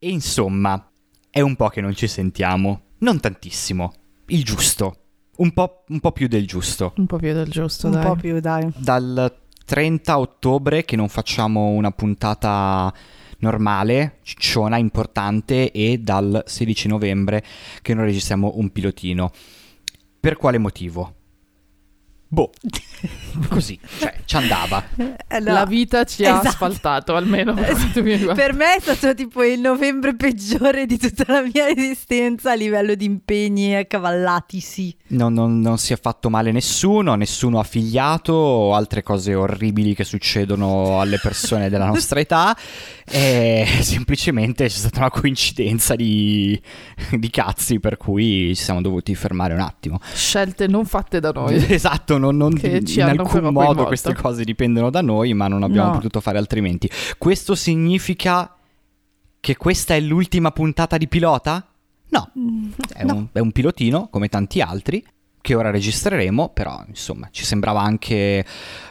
E insomma, è un po' che non ci sentiamo. Non tantissimo. Il giusto. Un po', un po più del giusto. Un po' più del giusto, Un dai. po' più, dai. Dal 30 ottobre che non facciamo una puntata normale, cicciona, importante, e dal 16 novembre che non registriamo un pilotino. Per quale motivo? Boh, così, cioè, ci andava. Eh, no. La vita ci ha Esatto. asfaltato, almeno per me è stato tipo il novembre peggiore di tutta la mia esistenza a livello di impegni accavallati, sì. Non, non- non si è fatto male nessuno, nessuno affiliato o altre cose orribili che succedono alle persone della nostra età. E semplicemente c'è stata una coincidenza di, di cazzi per cui ci siamo dovuti fermare un attimo. Scelte non fatte da noi. Esatto, non, non- ci in alcun modo coinvolto. queste cose dipendono da noi, ma non abbiamo No. potuto fare altrimenti. Questo significa che questa è l'ultima puntata di pilota? No, è, no. un, è un pilotino come tanti altri che ora registreremo, però insomma ci sembrava anche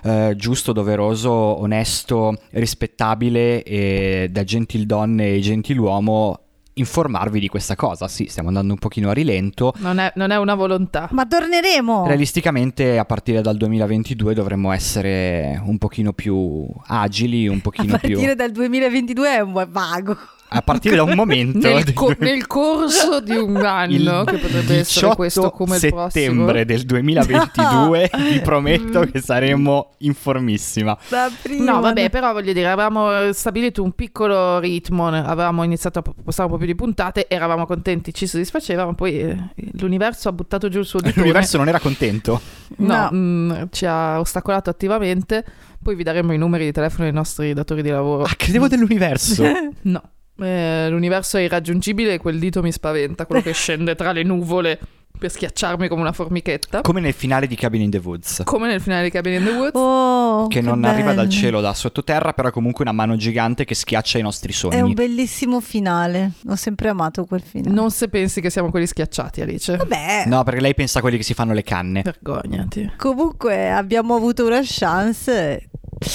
eh, giusto, doveroso, onesto, rispettabile e da gentildonne e gentiluomo informarvi di questa cosa. Sì, stiamo andando un pochino a rilento. Non è, non è una volontà. Ma torneremo. Realisticamente a partire dal 2022 dovremmo essere un pochino più agili, un A pochino partire più... dal 2022 è un vago. A partire da un momento... Nel, co- nel corso di un anno, che potrebbe essere 18 questo come il settembre prossimo. del 2022 vi prometto che saremo informissima. Da prima. No, vabbè, però voglio dire, avevamo stabilito un piccolo ritmo, ne- avevamo iniziato a postare un po' più di puntate, eravamo contenti, ci soddisfaceva, ma poi eh, l'universo ha buttato giù il suo ditone. L'universo non era contento. No, No. mm, ci ha ostacolato attivamente. Poi vi daremo i numeri di telefono dei nostri datori di lavoro. Ah, credevo dell'universo. No. Eh, l'universo è irraggiungibile e quel dito mi spaventa, quello che scende tra le nuvole per schiacciarmi come una formichetta. Come nel finale di Cabin in the Woods. Come nel finale di Cabin in the Woods. Oh, Che che non arriva dal bello. cielo, da sottoterra, però è comunque una mano gigante che schiaccia i nostri È un sogni. bellissimo finale. Ho sempre amato quel finale. Non se pensi che siamo quelli schiacciati, Alice. Vabbè, No, perché lei pensa a quelli che si fanno le canne. Vergognati. comunque abbiamo avuto una chance.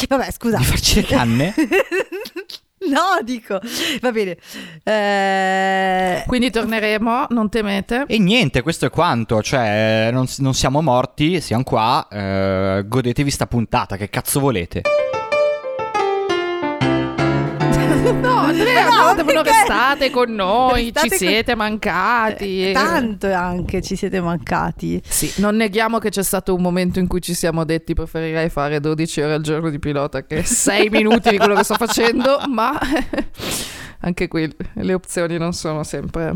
Vabbè, scusa. Di farci le canne? no, dico. Va bene. Eh, Quindi torneremo, non temete. E niente, questo è quanto. Cioè, non, non siamo morti, siamo qua. eh, godetevi sta puntata, che cazzo volete? No, Andrea, No, perché? restate con noi, Restate ci con- siete mancati. Eh, Tanto anche ci siete mancati. Sì, non neghiamo che c'è stato un momento in cui ci siamo detti preferirei fare 12 ore al giorno di pilota che 6 minuti di quello che sto facendo, ma anche qui le opzioni non sono sempre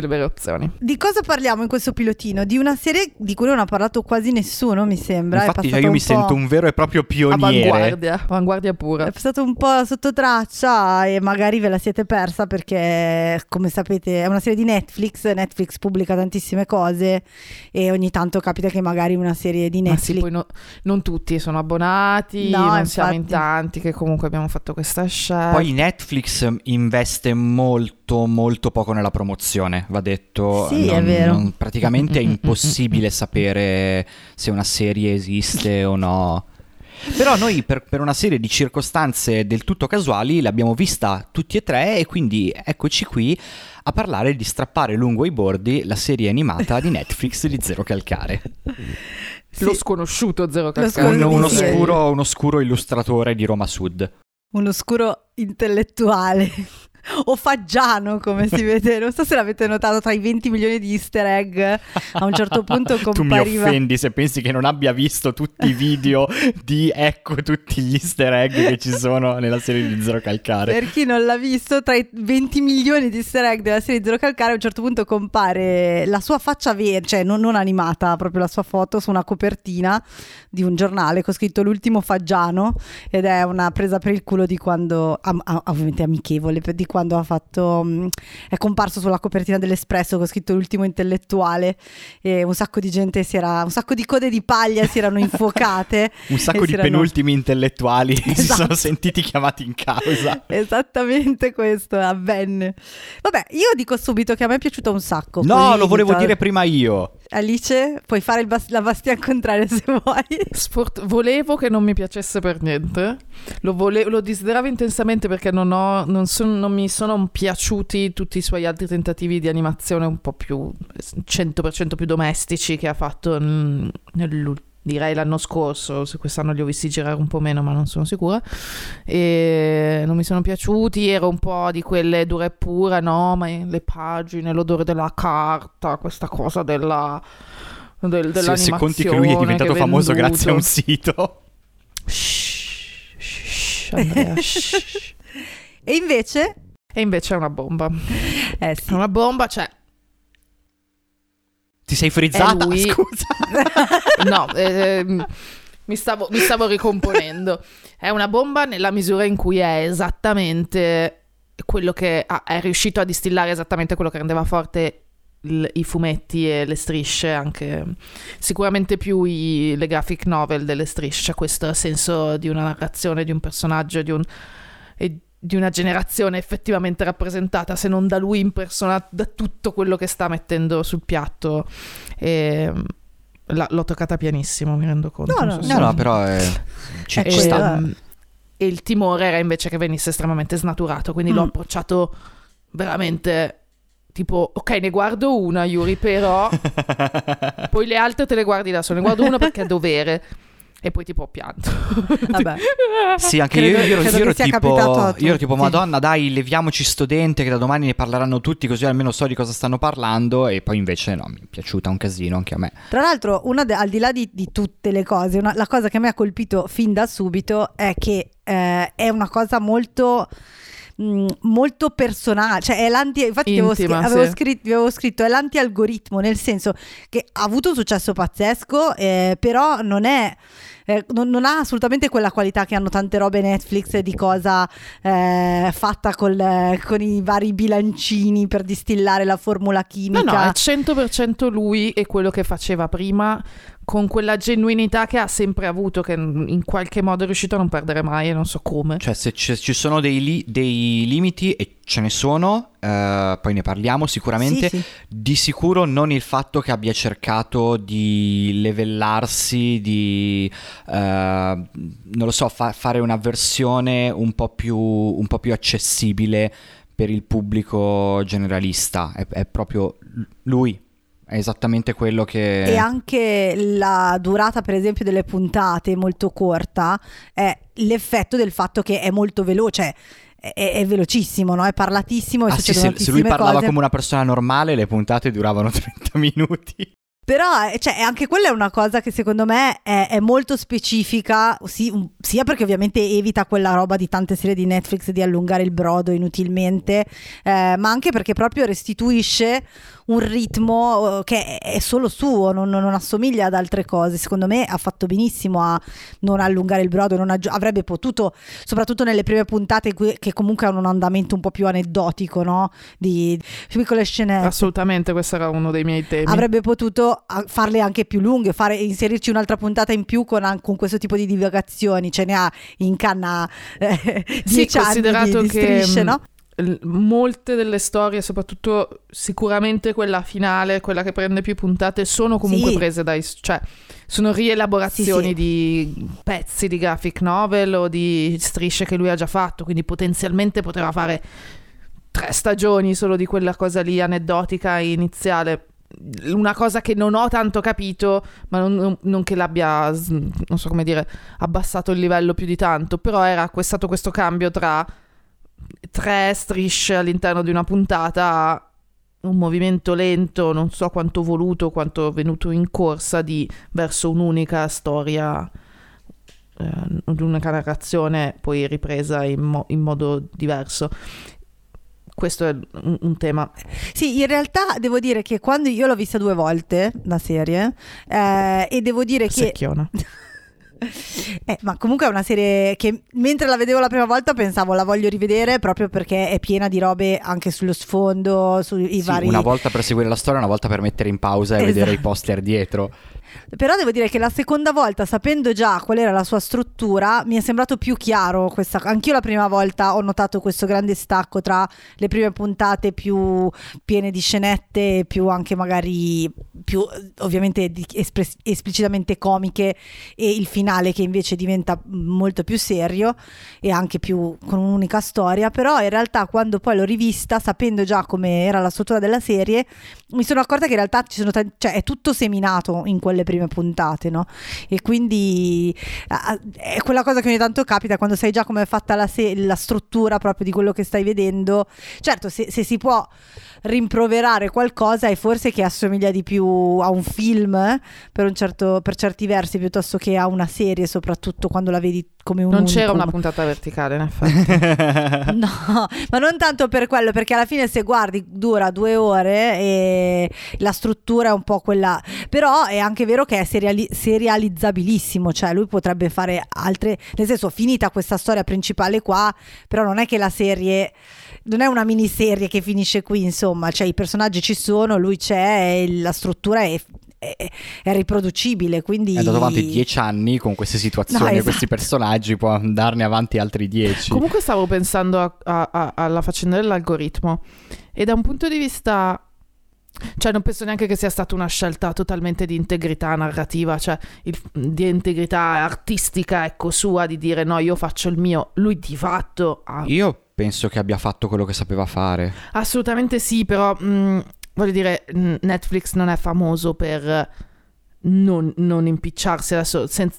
delle vere opzioni. Di cosa parliamo in questo pilotino? Di una serie di cui non ha parlato quasi nessuno, mi sembra. Infatti, io un mi po'- sento un vero e proprio pioniere. Avanguardia, avanguardia pura. È passato un po' sotto traccia e magari ve la siete persa perché, come sapete, è una serie di Netflix. Netflix pubblica tantissime cose e ogni tanto capita che magari una serie di Ma Netflix. sì, poi no- non tutti sono abbonati, No, non siamo in infatti. tanti che comunque abbiamo fatto questa scelta. Poi Netflix investe molto, molto poco nella promozione, va detto. Sì, è Non- vero. non- praticamente è impossibile sapere se una serie esiste o no. Però noi per, per una serie di circostanze del tutto casuali l'abbiamo vista tutti e tre e quindi eccoci qui a parlare di strappare lungo i bordi la serie animata di Netflix di Zero Calcare. Lo Sì. sconosciuto Zero Lo Calcare. Un, Sì, uno, sì. scuro, uno scuro illustratore di Roma Sud. Un oscuro intellettuale. O faggiano, come si vede. Non so se l'avete notato tra i 20 milioni di easter egg. A un certo punto Tu mi compariva. offendi se pensi che non abbia visto tutti i video di ecco tutti gli easter egg che ci sono nella serie di Zero Calcare. Per chi non l'ha visto, tra i 20 milioni di easter egg della serie Zero Calcare, a un certo punto compare la sua faccia vera, cioè non, non animata, proprio la sua foto su una copertina di un giornale con scritto L'ultimo Faggiano ed è una presa per il culo di quando, am- am- ovviamente amichevole, di quando ha fatto mh, è comparso sulla copertina dell'Espresso con scritto l'ultimo intellettuale e un sacco di gente si era un sacco di code di paglia si erano infuocate Un sacco di si erano- penultimi intellettuali si Esatto. sono sentiti chiamati in causa. Esattamente questo avvenne. Vabbè, io dico subito che a me è piaciuto un sacco. No, lo volevo dire prima io. Alice, puoi fare bas- la bastian contraria se vuoi. Sport- volevo che non mi piacesse per niente, lo, vole- lo desideravo intensamente perché non, ho- non son- non mi sono piaciuti tutti i suoi altri tentativi di animazione un po' più 100% più domestici che ha fatto mm, nell'ul- direi l'anno scorso, se quest'anno li ho visti girare un po' meno ma non sono sicura e non mi sono piaciuti, ero un po' di quelle dure e pure, no, ma le pagine, l'odore della carta, questa cosa della... Del, Se, se conti che lui è diventato è famoso grazie a un sito. Shh, shh, Andrea, shh. E invece, E invece è una bomba. eh È sì, una bomba, cioè, Ti sei frizzata? Scusa. no, ehm, mi, stavo, mi stavo ricomponendo. È una bomba nella misura in cui è esattamente quello che ha- è riuscito a distillare esattamente quello che rendeva forte il- i fumetti e le strisce, anche sicuramente più i- le graphic novel delle strisce, cioè questo senso di una narrazione, di un personaggio, di un, e di una generazione effettivamente rappresentata, se non da lui in persona, da tutto quello che sta mettendo sul piatto. E, la- l'ho toccata pianissimo, mi rendo conto. No, no, so No, no, però eh, ci, Ecco, ci e, sta. um, e il timore era invece che venisse estremamente snaturato, quindi l'ho Mm. approcciato veramente tipo, ok, ne guardo una, Yuri, però poi le altre te le guardi da solo, ne guardo una perché è dovere. E poi tipo pianto. vabbè. Sì, anche Credo- io, io, ero- credo io ero tipo, capitato a io ero tipo, madonna, dai, leviamoci sto dente che da domani ne parleranno tutti, così almeno so di cosa stanno parlando. E poi invece no, mi è piaciuta un casino anche a me. Tra l'altro, una de- al di là di, di tutte le cose, una- la cosa che mi ha colpito fin da subito è che eh, è una cosa molto mh, molto personale, cioè è l'anti infatti ti avevo, Intima, avevo sì. scritto, avevo scritto è l'anti-algoritmo, nel senso che ha avuto un successo pazzesco, eh, però non è eh, non, non ha assolutamente quella qualità che hanno tante robe Netflix di cosa eh, fatta col- con i vari bilancini per distillare la formula No, chimica. no, è 100% lui e quello che faceva prima con quella genuinità che ha sempre avuto, che in qualche modo è riuscito a non perdere mai e non so come. Cioè, se ci, ci sono dei, li- dei limiti, e ce ne sono, eh, poi ne parliamo sicuramente. Sì, sì. Di sicuro non il fatto che abbia cercato di levellarsi, di, eh, non lo so, fa- fare una versione un po' più, un po' più accessibile per il pubblico generalista. È, è proprio lui, è esattamente quello che... E anche la durata, per esempio, delle puntate molto corta è l'effetto del fatto che è molto veloce. È, è velocissimo, no? È parlatissimo. e Ah sì, se, se lui parlava cose. come una persona normale, le puntate duravano 30 minuti. Però eh, cioè, anche quella è una cosa che secondo me è, è molto specifica, sì, un- sia perché ovviamente evita quella roba di tante serie di Netflix di allungare il brodo inutilmente, eh, ma anche perché proprio restituisce un ritmo eh, che è solo suo, non, non assomiglia ad altre cose. Secondo me ha fatto benissimo a non allungare il brodo, non aggi- avrebbe potuto, soprattutto nelle prime puntate che comunque hanno un andamento un po' più aneddotico, no? Di piccole scenette. Assolutamente, questo era uno dei miei temi. Avrebbe potuto farle anche più lunghe, fare, inserirci un'altra puntata in più con, con questo tipo di divagazioni. Ce ne ha in canna eh, Sì, considerato di, di che, strisce, mh, no? Molte delle storie, soprattutto sicuramente quella finale, quella che prende più puntate, sono comunque Sì. prese dai... cioè sono rielaborazioni Sì, sì. di pezzi di graphic novel o di strisce che lui ha già fatto, quindi potenzialmente poteva fare tre stagioni solo di quella cosa lì aneddotica iniziale. Una cosa che non ho tanto capito, ma non, non- che l'abbia, non so come dire, abbassato il livello più di tanto, però era stato questo cambio tra tre strisce all'interno di una puntata un movimento lento, non so quanto voluto, quanto venuto in corsa di verso un'unica storia, eh, un'unica narrazione poi ripresa in, mo- in modo diverso. Questo è un, tema. Sì, in realtà devo dire che quando io l'ho vista due volte la serie eh, e devo dire che Secchiona. Eh, ma comunque è una serie che mentre la vedevo la prima volta pensavo la voglio rivedere proprio perché è piena di robe anche sullo sfondo, sui Sì, vari... Una volta per seguire la storia, una volta per mettere in pausa e vedere i Esatto. poster dietro. Però devo dire che la seconda volta, sapendo già qual era la sua struttura, mi è sembrato più chiaro questa. Anch'io la prima volta ho notato questo grande stacco tra le prime puntate più piene di scenette, più anche magari più ovviamente espres- esplicitamente comiche e il finale che invece diventa molto più serio e anche più con un'unica storia. Però in realtà quando poi l'ho rivista, sapendo già come era la struttura della serie, mi sono accorta che in realtà ci sono tan- cioè, è tutto seminato in quelle prime puntate, no? E quindi è quella cosa che ogni tanto capita quando sai già come è fatta la, se- la struttura proprio di quello che stai vedendo. Certo, se, se si può rimproverare qualcosa è forse che assomiglia di più a un film eh, per, un certo- per certi versi piuttosto che a una serie, soprattutto quando la vedi come un Non c'era unicum. una puntata verticale, in effetti. No, ma non tanto per quello, perché alla fine se guardi dura due ore e la struttura è un po' quella, però è anche vero che è seriali- serializzabilissimo, cioè lui potrebbe fare altre, nel senso finita questa storia principale qua, però non è che la serie non è una miniserie che finisce qui, insomma, cioè i personaggi ci sono, lui c'è, la struttura è, è- è riproducibile, quindi È andato avanti dieci anni con queste situazioni No, e esatto. questi personaggi, può andarne avanti altri dieci. Comunque stavo pensando a- a- a- alla faccenda dell'algoritmo e da un punto di vista... Cioè non penso neanche che sia stata una scelta totalmente di integrità narrativa, cioè il- di integrità artistica, ecco, sua, di dire no, io faccio il mio. Lui di fatto ha Io penso che abbia fatto quello che sapeva fare. Assolutamente sì, però mh, voglio dire, Netflix non è famoso per non, non impicciarsi adesso. sen-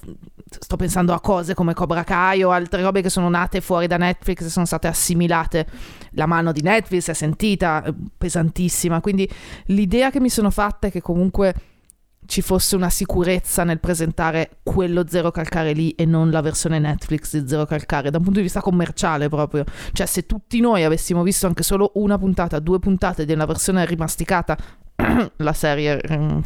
sto pensando a cose come Cobra Kai o altre robe che sono nate fuori da Netflix e sono state assimilate. La mano di Netflix è sentita, eh, pesantissima. Quindi l'idea che mi sono fatta è che comunque ci fosse una sicurezza nel presentare quello zero calcare lì e non la versione Netflix di zero calcare da un punto di vista commerciale proprio. Cioè se tutti noi avessimo visto anche solo una puntata, due puntate di una versione rimasticata, la serie mm,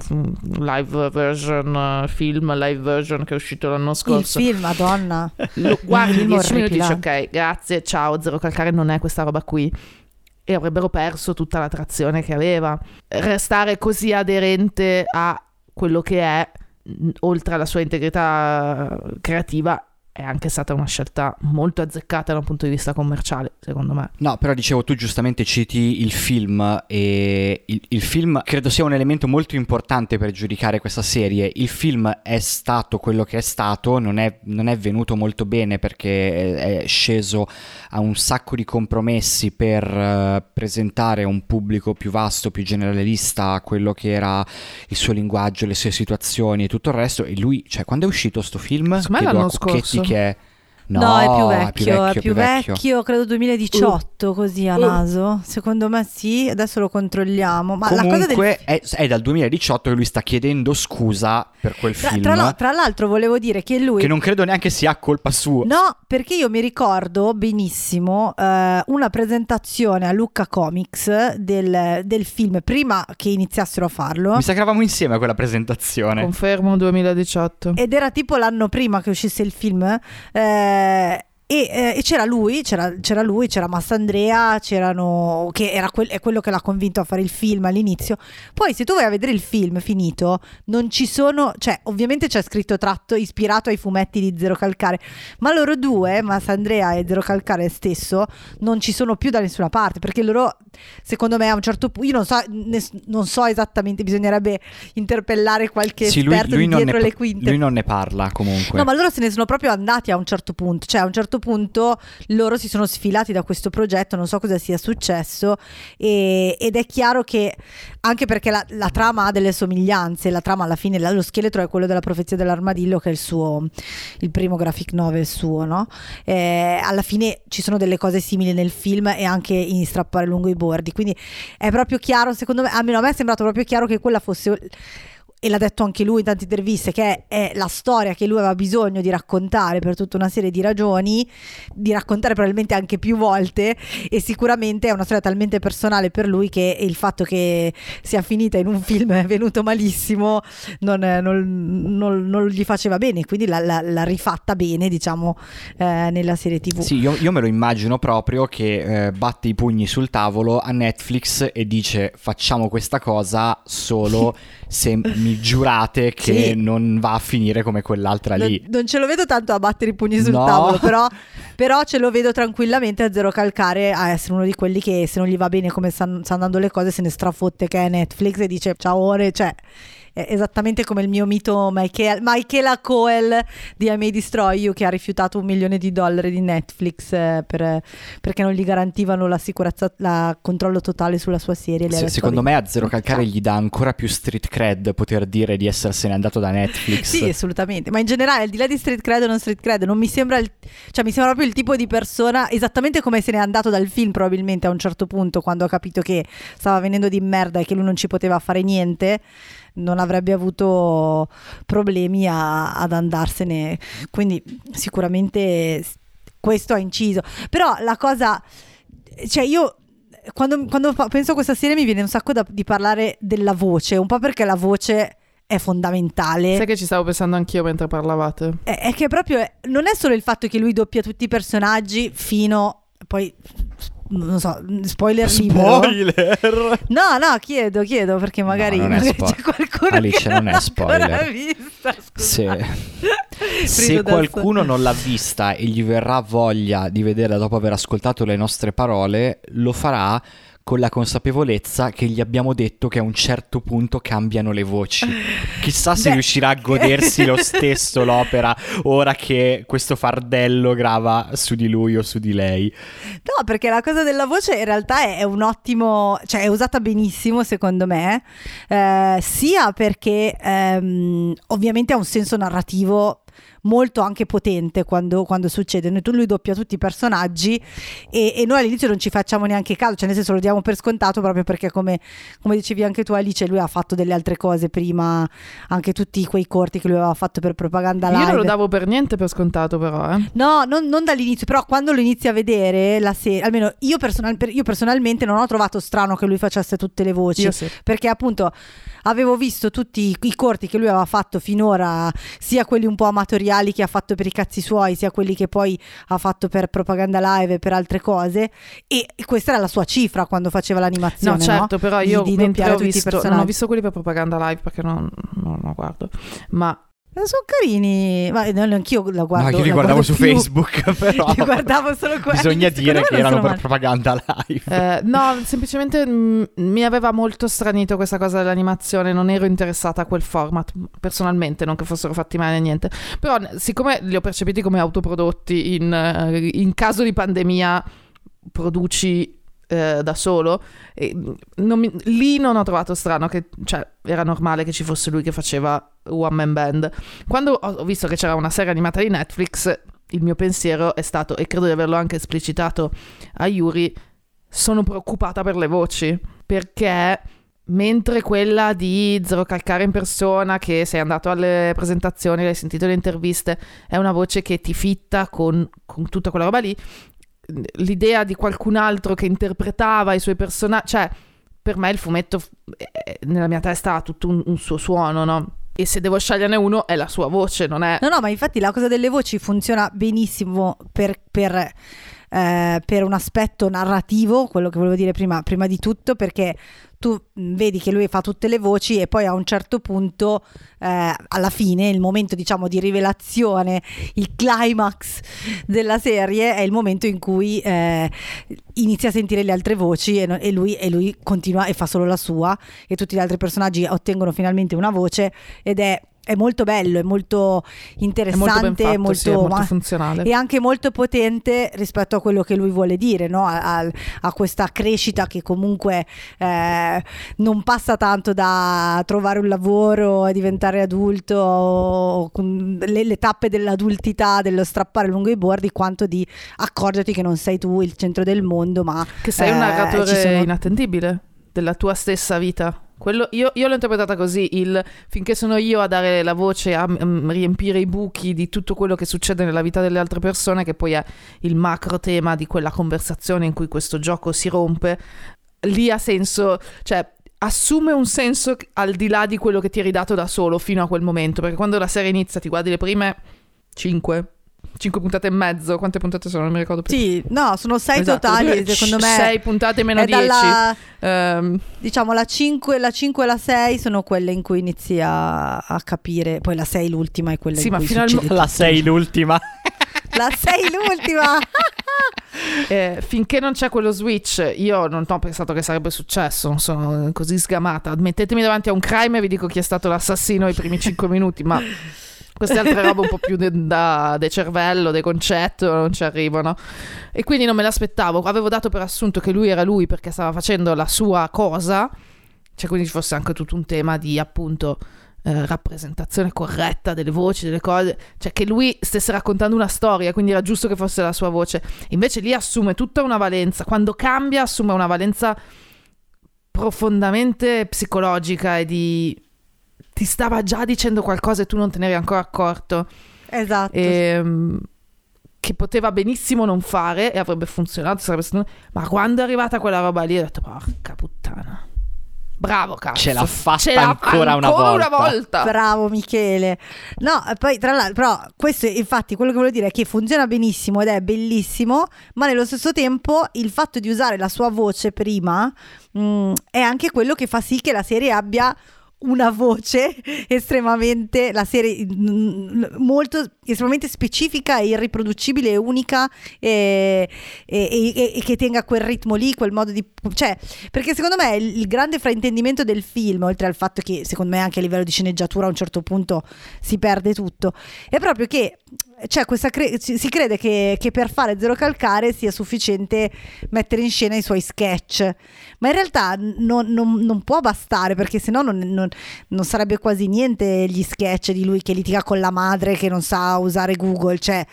live version, eh, film live version che è uscito l'anno il scorso, film, madonna. lo guardi film 10 minuti e dici ok, grazie, ciao, zero calcare non è questa roba qui. E avrebbero perso tutta l'attrazione che aveva. Restare così aderente a quello che è, oltre alla sua integrità creativa, è anche stata una scelta molto azzeccata da un punto di vista commerciale, secondo me. No, però dicevo, tu giustamente citi il film e il, il film credo sia un elemento molto importante per giudicare questa serie. Il film è stato quello che è stato, non è, non è venuto molto bene perché è, sceso a un sacco di compromessi per eh, presentare a un pubblico più vasto, più generalista quello che era il suo linguaggio, le sue situazioni e tutto il resto. E lui, cioè, quando è uscito sto film? Secondo me Chiedo a l'anno Cucchetti scorso. che è... No, è più vecchio, è più vecchio, vecchio. credo 2018 così a Uh. naso. Secondo me sì, adesso lo controlliamo. Ma la cosa del Comunque è, è dal 2018 che lui sta chiedendo scusa per quel tra, film. tra tra l'altro volevo dire che lui che non credo neanche sia colpa sua. No, perché io mi ricordo benissimo eh, una presentazione a Lucca Comics del, del film prima che iniziassero a farlo. Mi sa che eravamo insieme a quella presentazione. Confermo 2018. Ed era tipo l'anno prima che uscisse il film. eh, e, eh, e c'era lui, c'era, c'era lui, c'era Massandrea, c'erano, che era quel- è quello che l'ha convinto a fare il film all'inizio. Poi, se tu vai a vedere il film finito, non ci sono, cioè, ovviamente c'è scritto tratto ispirato ai fumetti di Zero Calcare, ma loro due, Massandrea e Zero Calcare stesso, non ci sono più da nessuna parte perché loro, secondo me, a un certo punto, io non so, ness- non so esattamente, bisognerebbe interpellare qualche Sì, lui, esperto lui non dietro ne, le quinte. lui non ne parla comunque. No, ma loro se ne sono proprio andati a un certo punto, cioè a un certo punto loro si sono sfilati da questo progetto, non so cosa sia successo e- ed è chiaro che anche perché la, la trama ha delle somiglianze, la trama alla fine, lo scheletro è quello della profezia dell'armadillo che è il suo, il primo graphic novel suo, no? Eh, alla fine ci sono delle cose simili nel film e anche in strappare lungo i bordi, quindi è proprio chiaro, secondo me, almeno a me è sembrato proprio chiaro che quella fosse e l'ha detto anche lui in tante interviste, che è, è la storia che lui aveva bisogno di raccontare per tutta una serie di ragioni, di raccontare probabilmente anche più volte e sicuramente è una storia talmente personale per lui che il fatto che sia finita in un film venuto malissimo non, non- non- non gli faceva bene, quindi l'ha, l'ha- l'ha rifatta bene, diciamo, eh, nella serie TV. Sì, io, io me lo immagino proprio che eh, batte i pugni sul tavolo a Netflix e dice facciamo questa cosa solo se mi giurate che Sì. non va a finire come quell'altra Non, lì. non ce lo vedo tanto a battere i pugni sul No. tavolo, però, però ce lo vedo tranquillamente a zero calcare a essere uno di quelli che se non gli va bene come stanno, stanno andando le cose se ne strafotte che è Netflix e dice ciao ore, cioè esattamente come il mio mito Michael, Michaela Coel di I May Destroy You che ha rifiutato un milione di dollari di Netflix eh, per- perché non gli garantivano la sicurezza, il controllo totale sulla sua serie. Se- secondo "Vabbè, me a Zero Calcare gli dà ancora più street cred poter dire di essersene andato da Netflix. Sì, assolutamente. Ma in generale, al di là di street cred o non street cred, non mi sembra il, cioè mi sembra proprio il tipo di persona, esattamente come se n'è andato dal film, probabilmente a un certo punto, quando ha capito che stava venendo di merda e che lui non ci poteva fare niente. Non avrebbe avuto problemi a- ad andarsene. Quindi, sicuramente questo ha inciso. Però la cosa, cioè, io quando, quando penso a questa serie mi viene un sacco da- di parlare della voce, un po' perché la voce è fondamentale. Sai che ci stavo pensando anch'io mentre parlavate? È, è che proprio è- non è solo il fatto che lui doppia tutti i personaggi fino poi non so, spoiler libero. Spoiler! No, no, chiedo, chiedo perché magari, non è magari spo- c'è qualcuno Alice, non non è spoiler. vista. Se, se qualcuno non l'ha vista e gli verrà voglia di vederla dopo aver ascoltato le nostre parole, lo farà con la consapevolezza che gli abbiamo detto che a un certo punto cambiano le voci. Chissà se Beh. riuscirà a godersi lo stesso l'opera ora che questo fardello grava su di lui o su di lei. No, perché la cosa della voce in realtà è, un ottimo, cioè è usata benissimo secondo me, eh, sia perché ehm, ovviamente ha un senso narrativo molto anche potente quando, quando succede. Noi, tu lui doppia tutti i personaggi e, e noi all'inizio non ci facciamo neanche caso, cioè nel senso lo diamo per scontato proprio perché come, come dicevi anche tu Alice, lui ha fatto delle altre cose prima, anche tutti quei corti che lui aveva fatto per propaganda live. Io non lo davo per niente per scontato, però, eh. No, non, non dall'inizio, però quando lo inizi a vedere la serie, almeno io, personal- per- io personalmente non ho trovato strano che lui facesse tutte le voci, sì. perché appunto avevo visto tutti i, i corti che lui aveva fatto finora, sia quelli un po' amatoriali che ha fatto per i cazzi suoi, sia quelli che poi ha fatto per propaganda live e per altre cose, e questa era la sua cifra quando faceva l'animazione. No, certo, però Di- io di mentre doppiare ho visto, non ho visto quelli per propaganda live perché non, non lo guardo, ma Sono carini, ma eh, non- anch'io la guardo. no, io li guardavo guardo su più. Facebook, però Li guardavo solo quelli, bisogna dire che erano per male. propaganda live. Eh, no, semplicemente mm, mi aveva molto stranito questa cosa dell'animazione, non ero interessata a quel format personalmente, non che fossero fatti male niente. Però n- siccome li ho percepiti come autoprodotti in, eh, in caso di pandemia produci eh, da solo, non mi- lì non ho trovato strano che cioè, era normale che ci fosse lui che faceva One Man Band. Quando ho visto che c'era una serie animata di Netflix, il mio pensiero è stato, e credo di averlo anche esplicitato a Yuri, sono preoccupata per le voci perché mentre quella di Zero Calcare in persona che sei andato alle presentazioni, l'hai sentito le interviste, è una voce che ti fitta con, con tutta quella roba lì, l'idea di qualcun altro che interpretava i suoi personaggi, cioè per me il fumetto eh, nella mia testa ha tutto un, un suo suono, no? E se devo sceglierne uno è la sua voce, non è... No, no, ma infatti la cosa delle voci funziona benissimo per, per, eh, per un aspetto narrativo, quello che volevo dire prima, prima di tutto, perché tu mh, vedi che lui fa tutte le voci e poi a un certo punto, eh, alla fine, il momento diciamo di rivelazione, il climax della serie è il momento in cui eh, inizia a sentire le altre voci e, no- e lui, e lui continua e fa solo la sua e tutti gli altri personaggi ottengono finalmente una voce ed è, è molto bello, è molto È interessante, molto ben fatto, molto, sì, è molto funzionale. e anche molto potente rispetto a quello che lui vuole dire, no? a, a- a questa crescita che comunque eh, non passa tanto da trovare un lavoro e diventare adulto, o le, le tappe dell'adultità, dello strappare lungo i bordi, quanto di accorgerti che non sei tu il centro del mondo, ma Che sei un eh, narratore ci sono- inattendibile della tua stessa vita. Quello, io, io l'ho interpretata così, il, finché sono io a dare la voce, a mm, riempire i buchi di tutto quello che succede nella vita delle altre persone, che poi è il macro tema di quella conversazione in cui questo gioco si rompe, lì ha senso, cioè assume un senso al di là di quello che ti eri dato da solo fino a quel momento, perché quando la serie inizia ti guardi le prime 5, 5 puntate e mezzo. Quante puntate sono? Non mi ricordo più. Sì, no, sono sei Esatto, totali, secondo me. 6 puntate meno è 10. dalla- Ehm, diciamo la 5, la 5 e la 6 sono quelle in cui inizi a, a capire, poi la 6 l'ultima è quella Sì, in ma cui fino al mo- La tutto. 6 l'ultima. La 6 l'ultima. eh, finché non c'è quello switch, io non ho pensato che sarebbe successo. Non sono così sgamata. Mettetemi davanti a un crime e vi dico chi è stato l'assassino ai primi 5 minuti. Ma queste altre robe un po' più de, da, de cervello, de concetto, non ci arrivano. E quindi non me l'aspettavo. Avevo dato per assunto che lui era lui perché stava facendo la sua cosa. Cioè, quindi ci fosse anche tutto un tema di appunto. eh, rappresentazione corretta delle voci, delle cose, cioè che lui stesse raccontando una storia, quindi era giusto che fosse la sua voce. Invece lì assume tutta una valenza, quando cambia assume una valenza profondamente psicologica e di ti stava già dicendo qualcosa e tu non te ne eri ancora accorto. Esatto. Ehm, che poteva benissimo non fare e avrebbe funzionato, sarebbe stato- ma quando è arrivata quella roba lì ho detto porca puttana. Bravo cazzo. Ce l'ha fatta Ce l'ha ancora una ancora volta. una volta. Bravo Michele. No, e poi tra l'altro, però questo infatti quello che voglio dire è che funziona benissimo ed è bellissimo, ma nello stesso tempo il fatto di usare la sua voce prima mh, è anche quello che fa sì che la serie abbia una voce estremamente la serie mh, molto estremamente specifica e irriproducibile e unica e, e- e- e che tenga quel ritmo lì quel modo di cioè perché secondo me il, il grande fraintendimento del film oltre al fatto che secondo me anche a livello di sceneggiatura a un certo punto si perde tutto è proprio che cioè cre- si crede che, che per fare Zero Calcare sia sufficiente mettere in scena i suoi sketch, ma in realtà non, non- non può bastare perché sennò non, non, non sarebbe quasi niente gli sketch di lui che litiga con la madre che non sa usare Google, cioè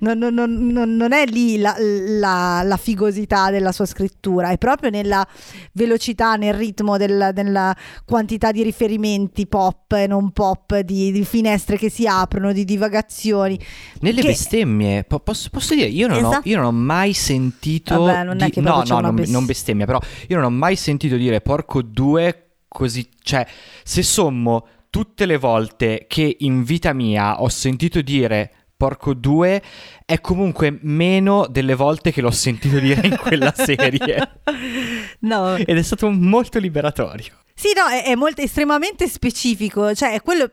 non, non- non- non- è lì la, la- la figosità della sua scrittura, è proprio nella velocità, nel ritmo, del- nella quantità di riferimenti pop e non pop, di, di finestre che si aprono, di divagazioni. Nelle Che- bestemmie, po- posso, posso dire, io non, ho, Esatto. io non ho mai sentito... Vabbè, non è di- che no, no, non, bes- non bestemmia, però io non ho mai sentito dire porco due così... Cioè, se sommo tutte le volte che in vita mia ho sentito dire porco due, è comunque meno delle volte che l'ho sentito dire in quella serie. No. Ed è stato molto liberatorio. Sì, no, è, è molto, estremamente specifico, cioè è quello,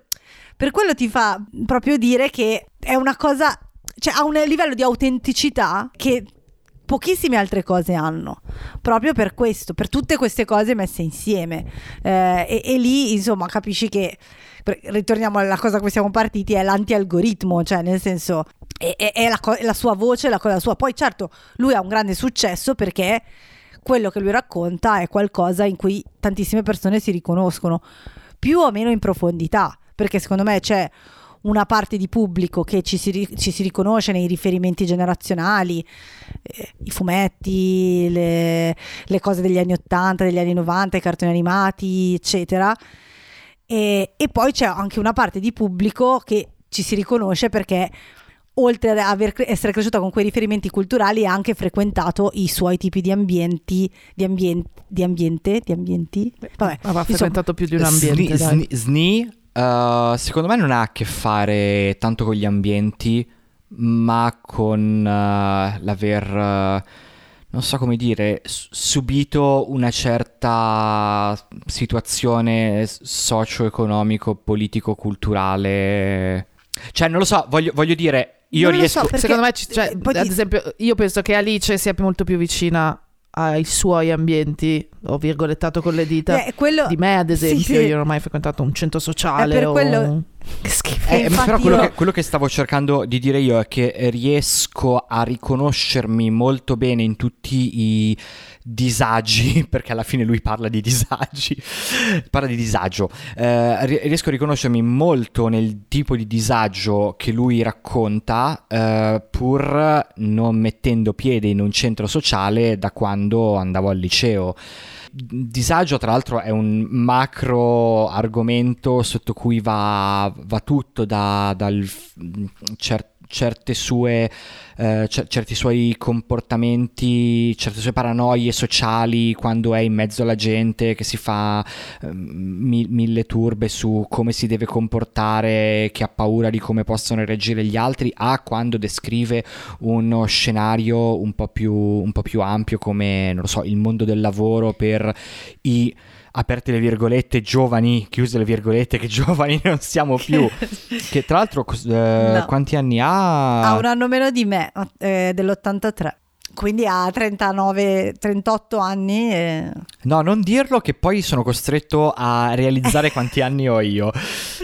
per quello ti fa proprio dire che è una cosa, cioè ha un livello di autenticità che pochissime altre cose hanno, proprio per questo, per tutte queste cose messe insieme. Eh, e, e lì, insomma, capisci che, ritorniamo alla cosa a cui siamo partiti, è l'anti-algoritmo, cioè nel senso, è, è- è la, co- la sua voce, la cosa sua. Poi certo, lui ha un grande successo perché quello che lui racconta è qualcosa in cui tantissime persone si riconoscono, più o meno in profondità, perché secondo me c'è una parte di pubblico che ci si, ci si riconosce nei riferimenti generazionali, eh, i fumetti, le, le cose degli anni 80, degli anni 90, i cartoni animati, eccetera. E, e poi c'è anche una parte di pubblico che ci si riconosce perché oltre ad essere cresciuta con quei riferimenti culturali ha anche frequentato i suoi tipi di ambienti, di, ambien- di ambiente, di ambienti. Vabbè, insomma, frequentato più di un ambiente. Sni, dai. sni- sni, eh, secondo me non ha a che fare tanto con gli ambienti, ma con eh, l'aver, eh, non so come dire, subito una certa situazione socio-economico, politico-culturale. Cioè, non lo so, voglio, voglio dire, io Non lo riesco... so, perché- Secondo me, ci- cioè, ad esempio, io penso che Alice sia molto più vicina ai suoi ambienti, ho virgolettato con le dita. eh, quello, Di me, ad sì, esempio, sì. io non ho mai frequentato un centro sociale È per o... quello- Che schifo. Eh, però quello, io- che, quello che stavo cercando di dire io è che riesco a riconoscermi molto bene in tutti i disagi, perché alla fine lui parla di disagi, parla di disagio. Eh, ri- riesco a riconoscermi molto nel tipo di disagio che lui racconta, eh, pur non mettendo piede in un centro sociale da quando andavo al liceo. disagio, tra l'altro, è un macro argomento sotto cui va, va tutto da, dal cer- certe sue, eh, c- certi suoi comportamenti, certe sue paranoie sociali quando è in mezzo alla gente che si fa eh, mi- mille turbe su come si deve comportare, che ha paura di come possono reagire gli altri, a quando descrive uno scenario un po' più, un po più ampio come, non so, il mondo del lavoro per i aperte le virgolette, giovani, chiuse le virgolette, che giovani non siamo più. che tra l'altro, eh, no. quanti anni ha? Ha un anno meno di me, eh, dell'83. Quindi ha 39, 38 anni. E... No, non dirlo che poi sono costretto a realizzare quanti anni ho io.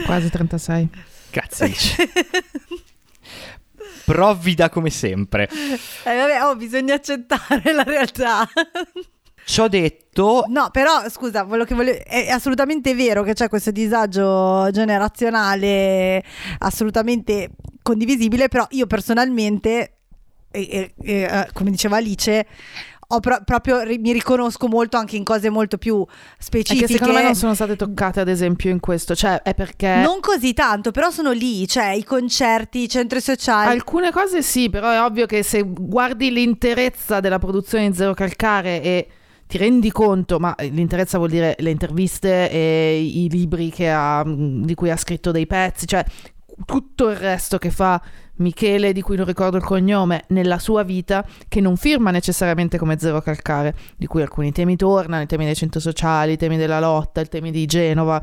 Quasi 36. Grazie. Provvida come sempre. Eh, vabbè, oh, bisogna accettare la realtà. Ciò detto... No, però scusa, quello che volevo... è assolutamente vero che c'è questo disagio generazionale assolutamente condivisibile, però io personalmente, e, e, e, eh, come diceva Alice, Pro- proprio ri- mi riconosco molto anche in cose molto più specifiche. È che secondo me non sono state toccate, ad esempio, in questo. Cioè, è perché. Non così tanto, però sono lì, cioè i concerti, i centri sociali. Alcune cose sì, però è ovvio che se guardi l'interezza della produzione di Zero Calcare e ti rendi conto, ma l'interezza vuol dire le interviste e i libri ha, di cui ha scritto dei pezzi, cioè tutto il resto che fa Michele, di cui non ricordo il cognome, nella sua vita, che non firma necessariamente come Zero Calcare, di cui alcuni temi tornano, i temi dei centri sociali, i temi della lotta, i temi di Genova.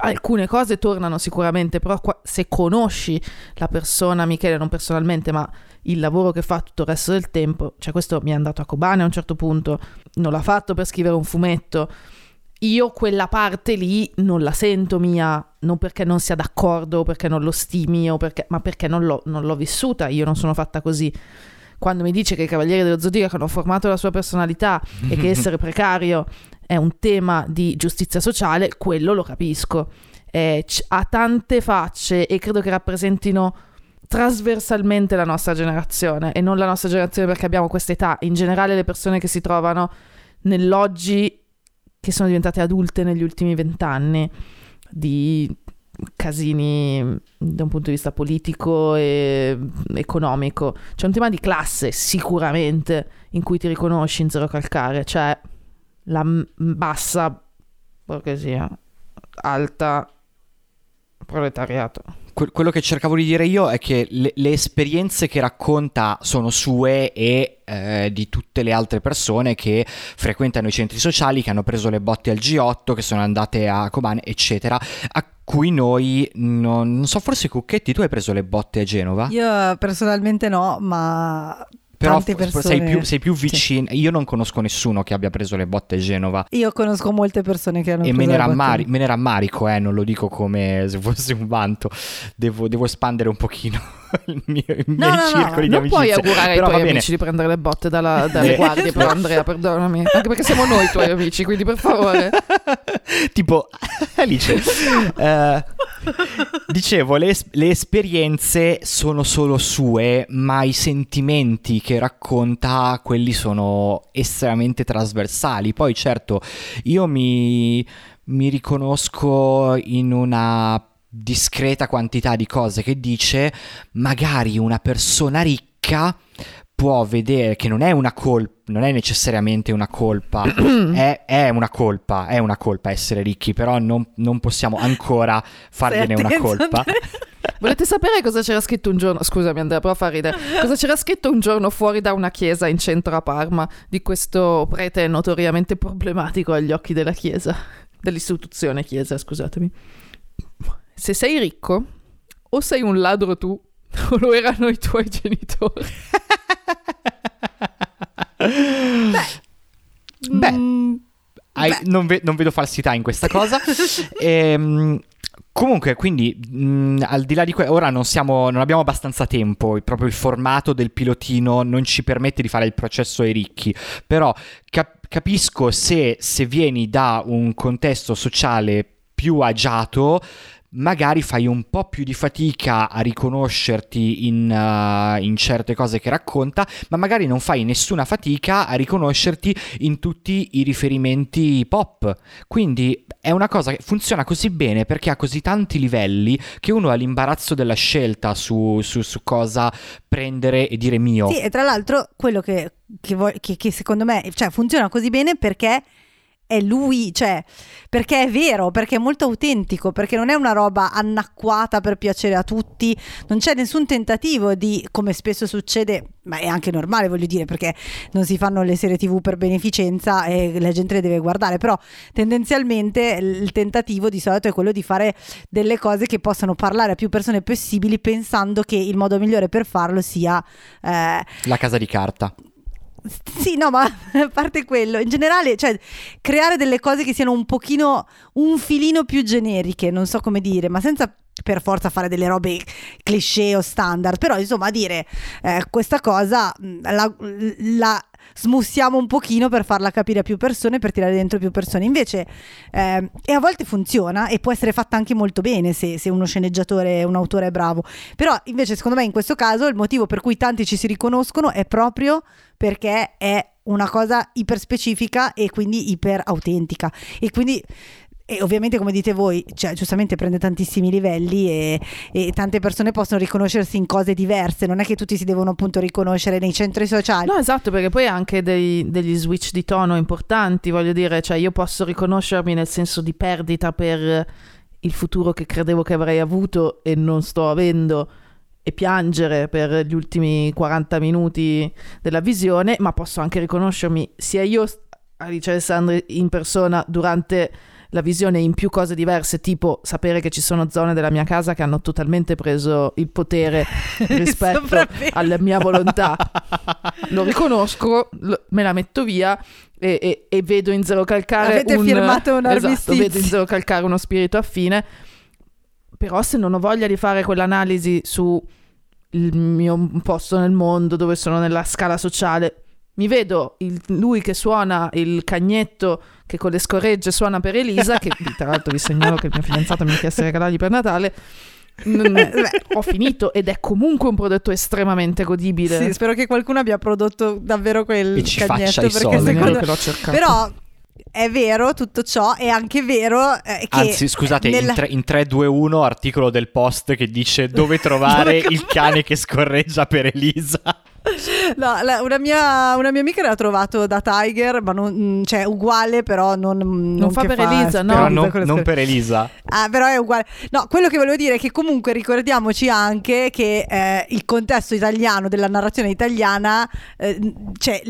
Alcune cose tornano sicuramente, però qua, se conosci la persona Michele, non personalmente, ma il lavoro che fa tutto il resto del tempo, cioè questo mi è andato a Kobane a un certo punto, non l'ha fatto per scrivere un fumetto. Io quella parte lì non la sento mia, non perché non sia d'accordo, perché non lo stimi, perché, ma perché non l'ho, non l'ho vissuta, io non sono fatta così quando mi dice che i Cavalieri dello Zodiaco hanno formato la sua personalità e che essere precario è un tema di giustizia sociale, quello lo capisco. Eh, ha tante facce e credo che rappresentino trasversalmente la nostra generazione e non la nostra generazione perché abbiamo questa età, in generale le persone che si trovano nell'oggi che sono diventate adulte negli ultimi vent'anni di casini da un punto di vista politico e economico. C'è un tema di classe sicuramente in cui ti riconosci in Zero Calcare, cioè la bassa borghesia, alta proletariato quello che cercavo di dire io è che le, le esperienze che racconta sono sue e eh, di tutte le altre persone che frequentano i centri sociali, che hanno preso le botte al G8, che sono andate a Kobane, eccetera, a cui noi non, non so, forse Cucchetti, tu hai preso le botte a Genova? Io personalmente no, ma però sei più, sei più vicino. Sì. Io non conosco nessuno che abbia preso le botte a Genova. Io conosco molte persone che hanno e preso me le rammari- me ne rammarico, eh, non lo dico come se fosse un vanto. Devo, devo espandere un pochino il mio, i no, miei no, circoli no, di non puoi augurare ai tuoi amici di prendere le botte dalla, dalle guardie, però Andrea, perdonami. Anche perché siamo noi i tuoi amici, quindi per favore. tipo, Alice, uh, dicevo, le, le esperienze sono solo sue, ma i sentimenti che racconta, quelli sono estremamente trasversali. Poi certo, io mi, mi riconosco in una discreta quantità di cose che dice, magari una persona ricca può vedere che non è una colpa, non è necessariamente una colpa, è, è, una colpa, è una colpa essere ricchi, però non, non possiamo ancora fargliene una colpa. Volete sapere cosa c'era scritto un giorno? Scusami Andrea, però fa ridere. Cosa c'era scritto un giorno fuori da una chiesa in centro a Parma di questo prete notoriamente problematico agli occhi della chiesa, dell'istituzione chiesa, scusatemi. Se sei ricco, o sei un ladro tu, o lo erano i tuoi genitori. Beh, Beh, mm, hai, non, ve- non, vedo falsità in questa cosa. ehm, Comunque, quindi, mh, al di là di questo, ora non, siamo, non abbiamo abbastanza tempo, proprio il formato del pilotino non ci permette di fare il processo ai ricchi, però cap- capisco se, se vieni da un contesto sociale più agiato, magari fai un po' più di fatica a riconoscerti in, uh, in, certe cose che racconta, ma magari non fai nessuna fatica a riconoscerti in tutti i riferimenti pop. Quindi è una cosa che funziona così bene perché ha così tanti livelli che uno ha l'imbarazzo della scelta su, su, su cosa prendere e dire mio. Sì, e tra l'altro quello che, che, che, che secondo me cioè, funziona così bene perché è lui, cioè, perché è vero, perché è molto autentico, perché non è una roba annacquata per piacere a tutti, non c'è nessun tentativo di, come spesso succede, ma è anche normale, voglio dire, perché non si fanno le serie TV per beneficenza e la gente le deve guardare, però tendenzialmente il tentativo di solito è quello di fare delle cose che possano parlare a più persone possibili pensando che il modo migliore per farlo sia eh, la casa di carta. Sì, no, ma a parte quello, in generale, cioè, creare delle cose che siano un pochino, un filino più generiche, non so come dire, ma senza per forza fare delle robe cliché o standard, però insomma dire eh, questa cosa la, la, smussiamo un pochino per farla capire a più persone, per tirare dentro più persone. Invece, eh, e a volte funziona e può essere fatta anche molto bene se, se uno sceneggiatore, un autore è bravo. Però invece secondo me in questo caso il motivo per cui tanti ci si riconoscono è proprio perché è una cosa iper specifica e quindi iper autentica e quindi e ovviamente come dite voi, cioè, giustamente prende tantissimi livelli e, e, tante persone possono riconoscersi in cose diverse, non è che tutti si devono appunto riconoscere nei centri sociali. No, esatto, perché poi ha anche dei, degli switch di tono importanti, voglio dire, cioè io posso riconoscermi nel senso di perdita per il futuro che credevo che avrei avuto e non sto avendo e piangere per gli ultimi 40 minuti della visione, ma posso anche riconoscermi sia io, Alice Alessandri, in persona durante la visione in più cose diverse, tipo sapere che ci sono zone della mia casa che hanno totalmente preso il potere rispetto alla mia volontà. Lo riconosco, lo, me la metto via e, e, e, vedo in zero calcare Avete un, firmato un esatto, vedo in zero calcare uno spirito affine. Però se non ho voglia di fare quell'analisi su il mio posto nel mondo, dove sono nella scala sociale, mi vedo il, lui che suona il cagnetto che con le scorregge suona per Elisa, che tra l'altro vi segnalo che il mio fidanzato mi ha chiesto di regalargli per Natale. ho finito ed è comunque un prodotto estremamente godibile. Sì, spero che qualcuno abbia prodotto davvero quel e ci cagnetto faccia i soldi. secondo... che l'ho cercato. Però è vero tutto ciò, è anche vero eh, che... Anzi, scusate, nella... in, 3, in 321 articolo del post che dice dove trovare il cane che scorreggia per Elisa. No, la, una, mia, una, mia, amica l'ha trovato da Tiger, ma non, mm, cioè uguale, però non, non, non fa per fa Elisa, no? Però non, non per Elisa. Ah, però è uguale. No, quello che volevo dire è che comunque ricordiamoci anche che eh, il contesto italiano della narrazione italiana, eh, cioè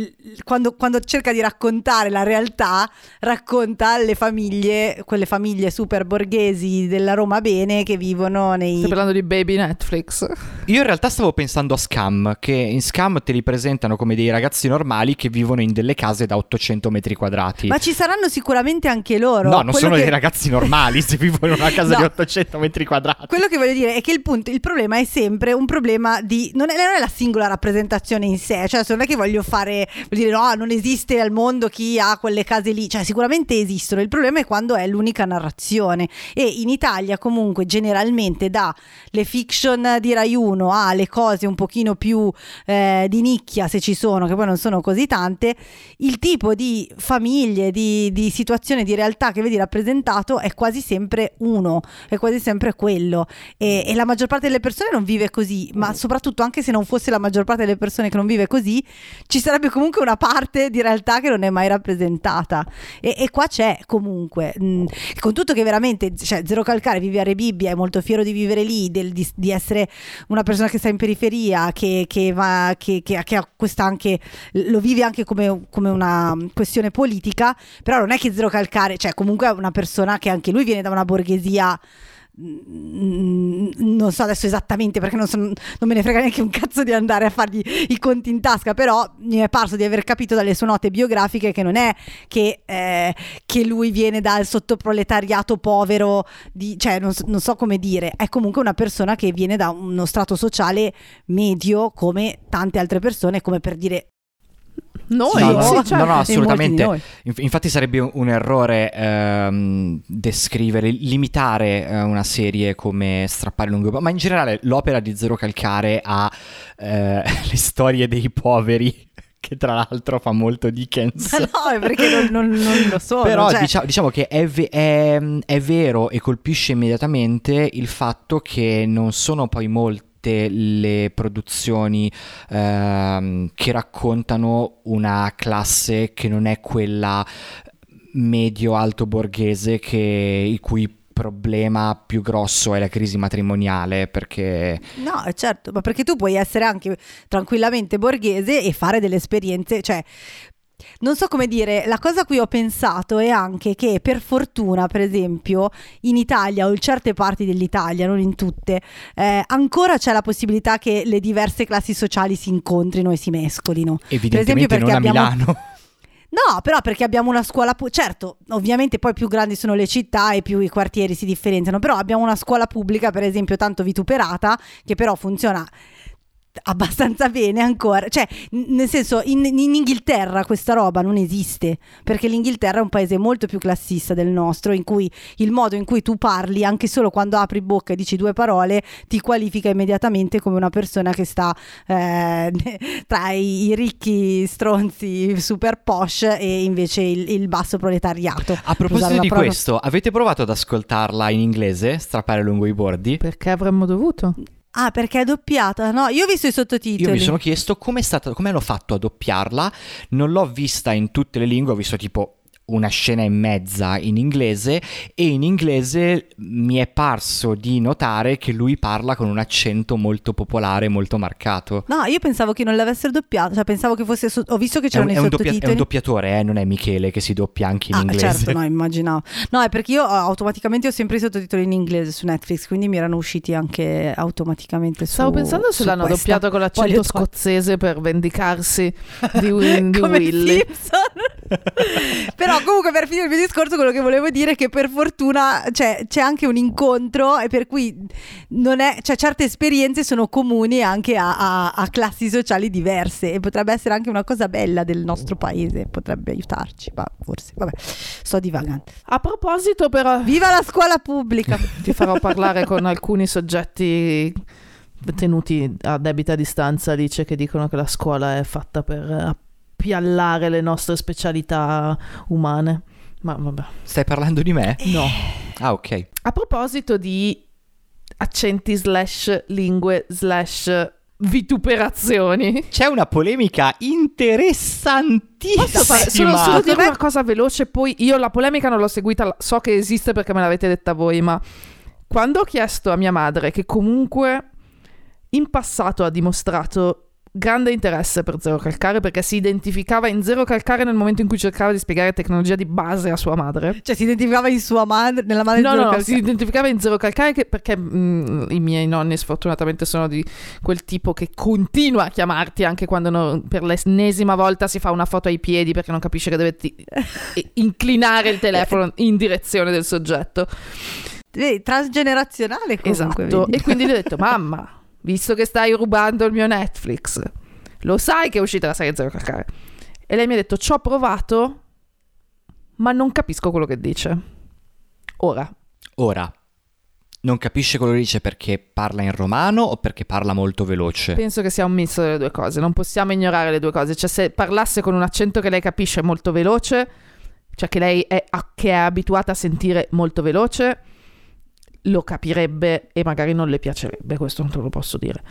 quando, quando, cerca di raccontare la realtà, racconta le famiglie, quelle famiglie super borghesi della Roma bene che vivono nei... Stai parlando di baby Netflix? Io in realtà stavo pensando a Scam, che in Scam Scam te li presentano come dei ragazzi normali che vivono in delle case da 800 metri quadrati. Ma ci saranno sicuramente anche loro. No, non Quello sono che... dei ragazzi normali se vivono in una casa no. di 800 metri quadrati. Quello che voglio dire è che il punto, il problema è sempre un problema di... Non è, non è la singola rappresentazione in sé, cioè non è che voglio fare... Voglio dire no, non esiste al mondo chi ha quelle case lì, cioè sicuramente esistono, il problema è quando è l'unica narrazione e in Italia comunque generalmente da le fiction di Rai 1 alle cose un pochino più... Eh, eh, di nicchia, se ci sono, che poi non sono così tante, il tipo di famiglie, di, di situazione, di realtà che vedi rappresentato è quasi sempre uno, è quasi sempre quello. E, e, la maggior parte delle persone non vive così, ma soprattutto anche se non fosse la maggior parte delle persone che non vive così, ci sarebbe comunque una parte di realtà che non è mai rappresentata. E, e qua c'è comunque, mh, mm, con tutto che veramente, cioè, Zero Calcare vive a Rebibbia, è molto fiero di vivere lì, del, di, di, essere una persona che sta in periferia, che, che va che, che, che, questa anche, lo vive anche come, come, una questione politica, però non è che Zero Calcare, cioè comunque è una persona che anche lui viene da una borghesia non so adesso esattamente perché non, so, non, me ne frega neanche un cazzo di andare a fargli i conti in tasca, però mi è parso di aver capito dalle sue note biografiche che non è che, eh, che lui viene dal sottoproletariato povero, di, cioè non, non, so come dire, è comunque una persona che viene da uno strato sociale medio come tante altre persone, come per dire Noi, No, no, sì, no, certo. no, no, molti assolutamente. Inf- infatti sarebbe un, errore ehm, descrivere, limitare eh, una serie come Strappare lungo, ma in generale l'opera di Zero Calcare ha eh, le storie dei poveri, che tra l'altro fa molto Dickens. Ma no, è perché non, non- non lo so. Però cioè, diciamo, diciamo che è, è- è vero e colpisce immediatamente il fatto che non sono poi molte le produzioni ehm, che raccontano una classe che non è quella medio-alto borghese che, il cui problema più grosso è la crisi matrimoniale perché No, certo, ma perché tu puoi essere anche tranquillamente borghese e fare delle esperienze, cioè non so come dire, la cosa a cui ho pensato è anche che per fortuna, per esempio, in Italia o in certe parti dell'Italia, non in tutte, eh, ancora c'è la possibilità che le diverse classi sociali si incontrino e si mescolino. evidentemente perché non a abbiamo- Milano. No, però perché abbiamo una scuola, pu- certo, ovviamente poi più grandi sono le città e più i quartieri si differenziano, però abbiamo una scuola pubblica, per esempio, tanto vituperata, che però funziona abbastanza bene ancora, cioè n- nel senso in, in Inghilterra questa roba non esiste perché l'Inghilterra è un paese molto più classista del nostro in cui il modo in cui tu parli anche solo quando apri bocca e dici due parole ti qualifica immediatamente come una persona che sta eh, tra i, i ricchi stronzi super posh e invece il, il basso proletariato A proposito di parola- questo, avete provato ad ascoltarla in inglese, strappare lungo i bordi? Perché avremmo dovuto? Ah perché è doppiata? No io ho visto i sottotitoli. Io mi sono chiesto come, è stata, come hanno fatto a doppiarla, non l'ho vista in tutte le lingue, ho visto tipo una scena e mezza in inglese e in inglese mi è parso di notare che lui parla con un accento molto popolare, molto marcato. No, io pensavo che non l'avessero doppiato, cioè pensavo che fosse su- ho visto che È un, c'erano è i un doppia- è sottotitoli. un doppiatore, eh, non è Michele che si doppia anche in ah, inglese. certo, no, immaginavo. No, è perché io eh, automaticamente ho sempre i sottotitoli in inglese su Netflix, quindi mi erano usciti anche automaticamente su Stavo pensando se l'hanno questa. doppiato con l'accento Voglio- scozzese per vendicarsi di, Will- di Come Willy. Simpson. Comunque per finire il mio discorso quello che volevo dire è che per fortuna cioè, c'è anche un incontro e per cui non è, cioè, certe esperienze sono comuni anche a, a- a classi sociali diverse e potrebbe essere anche una cosa bella del nostro paese, potrebbe aiutarci, ma forse, vabbè, sto divagando. A proposito, però, Viva la scuola pubblica! ti farò parlare con alcuni soggetti tenuti a debita distanza, dice che dicono che la scuola è fatta per appiallare le nostre specialità umane. Ma vabbè. Stai parlando di me? No. Ah, ok. A proposito di accenti slash lingue slash vituperazioni. C'è una polemica interessantissima. Posso fare- solo, solo dire una cosa veloce, poi io la polemica non l'ho seguita, so che esiste perché me l'avete detta voi, ma quando ho chiesto a mia madre, che comunque in passato ha dimostrato grande interesse per Zero Calcare, perché si identificava in Zero Calcare nel momento in cui cercava di spiegare tecnologia di base a sua madre. Cioè si identificava in sua madre, nella madre No, di no, Zero no, Calcare. si identificava in Zero Calcare che- perché mm, i miei nonni sfortunatamente sono di quel tipo che continua a chiamarti anche quando no- per l'ennesima volta si fa una foto ai piedi perché non capisce che deve ti- inclinare il telefono in direzione del soggetto. Transgenerazionale comunque. esatto. vedi. E quindi gli ho detto, mamma, visto che stai rubando il mio Netflix, lo sai che è uscita la serie Zero Calcare? E lei mi ha detto, ci ho provato, ma non capisco quello che dice. Ora, Ora, non capisce quello che dice perché parla in romano o perché parla molto veloce? Penso che sia un misto delle due cose, non possiamo ignorare le due cose. Cioè, se parlasse con un accento che lei capisce molto veloce, cioè che lei è, a- che è abituata a sentire molto veloce, lo capirebbe e magari non le piacerebbe, questo non te lo posso dire.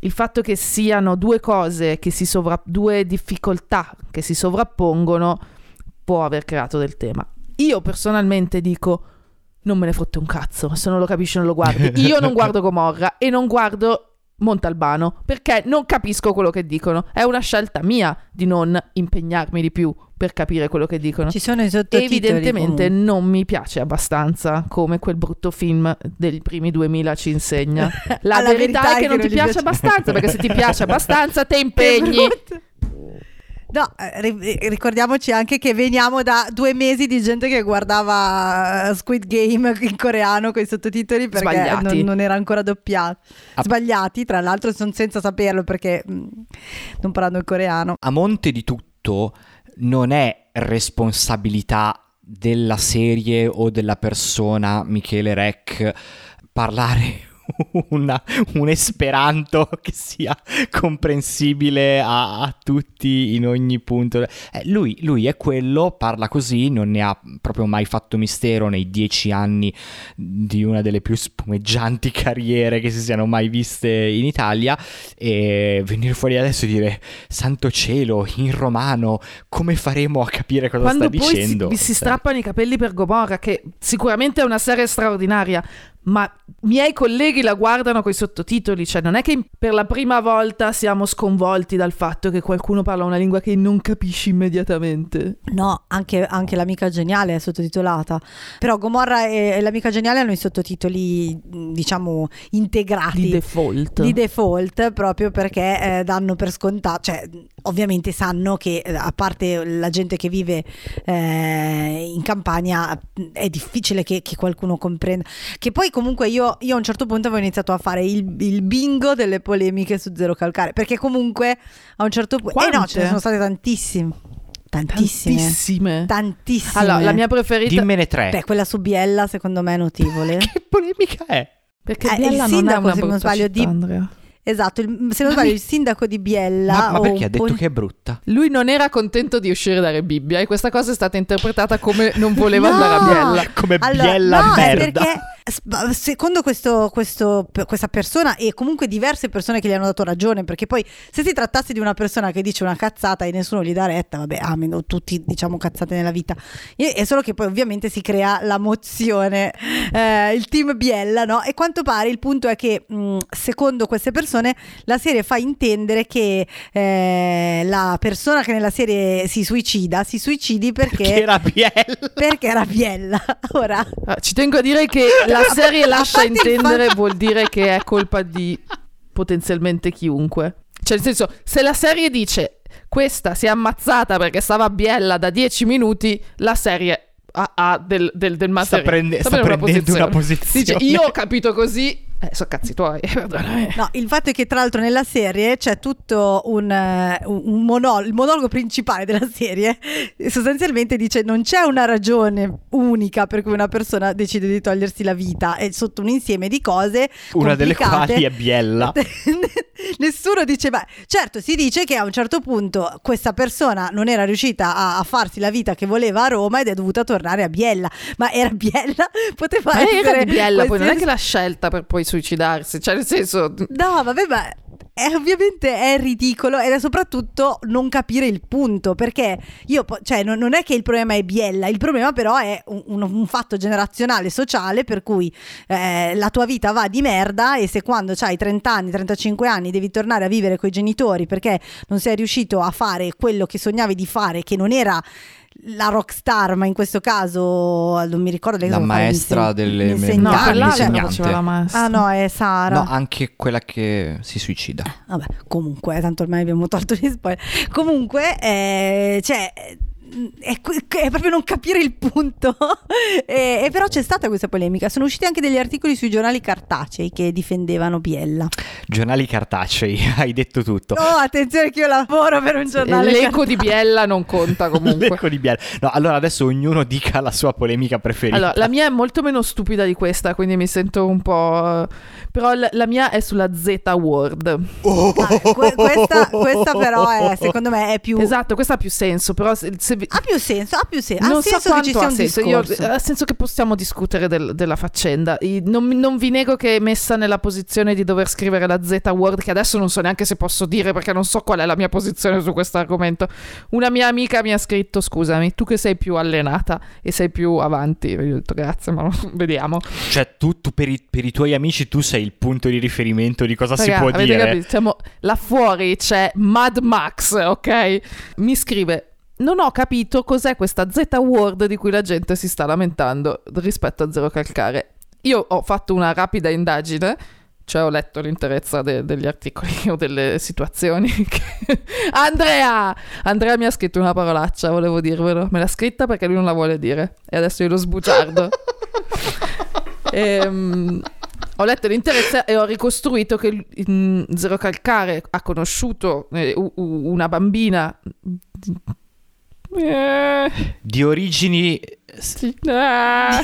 Il fatto che siano due cose, che si sovra- due difficoltà che si sovrappongono, può aver creato del tema. Io personalmente dico, non me ne fotte un cazzo, se non lo capisci non lo guardi. Io non guardo Gomorra e non guardo Montalbano perché non capisco quello che dicono. È una scelta mia di non impegnarmi di più per capire quello che dicono. Ci sono i sottotitoli. Evidentemente comunque. non mi piace abbastanza come quel brutto film dei primi 2000 ci insegna. La Alla verità, è che non ti gli piace abbastanza, perché se ti piace abbastanza te Che impegni. brutto. No, eh, ri- ricordiamoci anche che veniamo da due mesi di gente che guardava eh, Squid Game in coreano con i sottotitoli perché non, non era ancora doppiato. Sbagliati, tra l'altro, sono senza saperlo perché mh, non parlando il coreano. A monte di tutto non è responsabilità della serie o della persona Michele Rec parlare una- un esperanto che sia comprensibile a, a tutti in ogni punto. Eh, lui, lui è quello, parla così, non ne ha proprio mai fatto mistero nei dieci anni di una delle più spumeggianti carriere che si siano mai viste in Italia e venire fuori adesso e dire santo cielo in romano come faremo a capire cosa Quando sta dicendo si, si Cioè, strappano i capelli per Gomorra, che sicuramente è una serie straordinaria, ma miei colleghi la guardano con i sottotitoli, cioè non è che per la prima volta siamo sconvolti dal fatto che qualcuno parla una lingua che non capisci immediatamente. No, anche, anche l'amica geniale è sottotitolata. Però Gomorra e, e l'amica geniale hanno i sottotitoli, diciamo, integrati. Di default. di default proprio perché eh, danno per scontato, cioè ovviamente sanno che eh, a parte la gente che vive eh, in campagna è difficile che, che qualcuno comprenda. Che poi comunque io, io a un certo punto avevo iniziato a fare il, il bingo delle polemiche su Zero Calcare perché comunque a un certo punto... Eh no, ce ne sono state tantissime. Tantissime. Tantissime. Tantissime. Allora, la mia preferita... Dimmene tre. Beh, quella su Biella secondo me è notevole. che polemica è? Perché Eh, Biella il non è sindaco, una se non sbaglio, città, di- Andrea. Esatto, il- se non sbaglio il sindaco di Biella... Ma, ma o perché ha detto po' che è brutta? Lui non era contento di uscire da Rebibbia e questa cosa è stata interpretata come non voleva No! andare a Biella. Come Allora, biella no, è merda. perché sp- secondo questo, questo- questa persona e comunque diverse persone che gli hanno dato ragione, perché poi se si trattasse di una persona che dice una cazzata e nessuno gli dà retta, vabbè, amen, tutti diciamo cazzate nella vita. È solo che poi ovviamente si crea la mozione, eh, il team Biella, no? E quanto pare il punto è che mh, secondo queste persone la serie fa intendere che eh, la persona che nella serie si suicida, si suicidi perché... Che era biella. perché era Biella. Ora, Ah, Ci tengo a dire che la serie lascia intendere vuol dire che è colpa di potenzialmente chiunque. Cioè, nel senso, se la serie dice questa si è ammazzata perché stava a biella da 10 minuti, la serie ha, ha del, del, del Sta, materiale. prende- sta prendendo una posizione. Dice, io ho capito così, eh, sono cazzi tuoi. No, il fatto è che tra l'altro nella serie c'è tutto un, eh, un monolo- il monologo principale della serie eh, sostanzialmente dice non c'è una ragione unica per cui una persona decide di togliersi la vita, è sotto un insieme di cose Una delle quali è biella. Nessuno dice, beh, certo, si dice che a un certo punto questa persona non era riuscita a, a farsi la vita che voleva a Roma ed è dovuta tornare a Biella, ma era Biella, poteva Ma essere era di biella, poi non è qualsiasi- che l'ha scelta per poi suicidarsi, cioè nel senso... No, vabbè, ma è- ovviamente è ridicolo ed è soprattutto non capire il punto perché io, cioè, non, non è che il problema è Biella, il problema però è un, un- un fatto generazionale, sociale, per cui eh, la tua vita va di merda e se quando hai 30 anni, 35 anni devi tornare a vivere con i genitori perché non sei riuscito a fare quello che sognavi di fare, che non era la rockstar, ma in questo caso non mi ricordo lei La maestra delle l'insegnante. No, l'insegnante. faceva la maestra. Ah no, è Sara. No, anche quella che si suicida. Vabbè, comunque, tanto ormai abbiamo tolto gli spoiler. Comunque, eh, cioè. È, è proprio non capire il punto. e, e però c'è stata questa polemica. Sono usciti anche degli articoli sui giornali cartacei che difendevano Biella. Giornali cartacei, hai detto tutto. Oh, attenzione che io lavoro per un giornale L'eco di cartaceo. Biella non conta comunque. L'eco di Biella. No, allora adesso ognuno dica la sua polemica preferita. Allora, la mia è molto meno stupida di questa, quindi mi sento un po'... Però la, la mia è sulla Z Word. Ah, que- questa, questa però è, secondo me è più... Esatto, questa ha più senso, però se, se vi- Ha più senso, ha più senso. non ha so senso che ci sia ha un senso. Io, ha senso che possiamo discutere del- della faccenda. Non, non vi nego che è messa nella posizione di dover scrivere la Z Word, che adesso non so neanche se posso dire perché non so qual è la mia posizione su questo argomento. Una mia amica mi ha scritto: Scusami, tu che sei più allenata e sei più avanti. Io ho detto grazie, ma vediamo. Cioè, tu, tu per, i, per i tuoi amici, tu sei il punto di riferimento di cosa Raga, si può dire. capito? Siamo- là fuori c'è Mad Max, ok? Mi scrive. Non ho capito cos'è questa Z Word di cui la gente si sta lamentando rispetto a Zero Calcare. Io ho fatto una rapida indagine, cioè ho letto l'interezza de- degli articoli o delle situazioni. che- Andrea! Andrea mi ha scritto una parolaccia, volevo dirvelo. Me l'ha scritta perché lui non la vuole dire. E adesso io lo sbugiardo. Ehm, ho letto l'interezza e ho ricostruito che Zero Calcare ha conosciuto eh, una bambina Eh, Di origini... ah.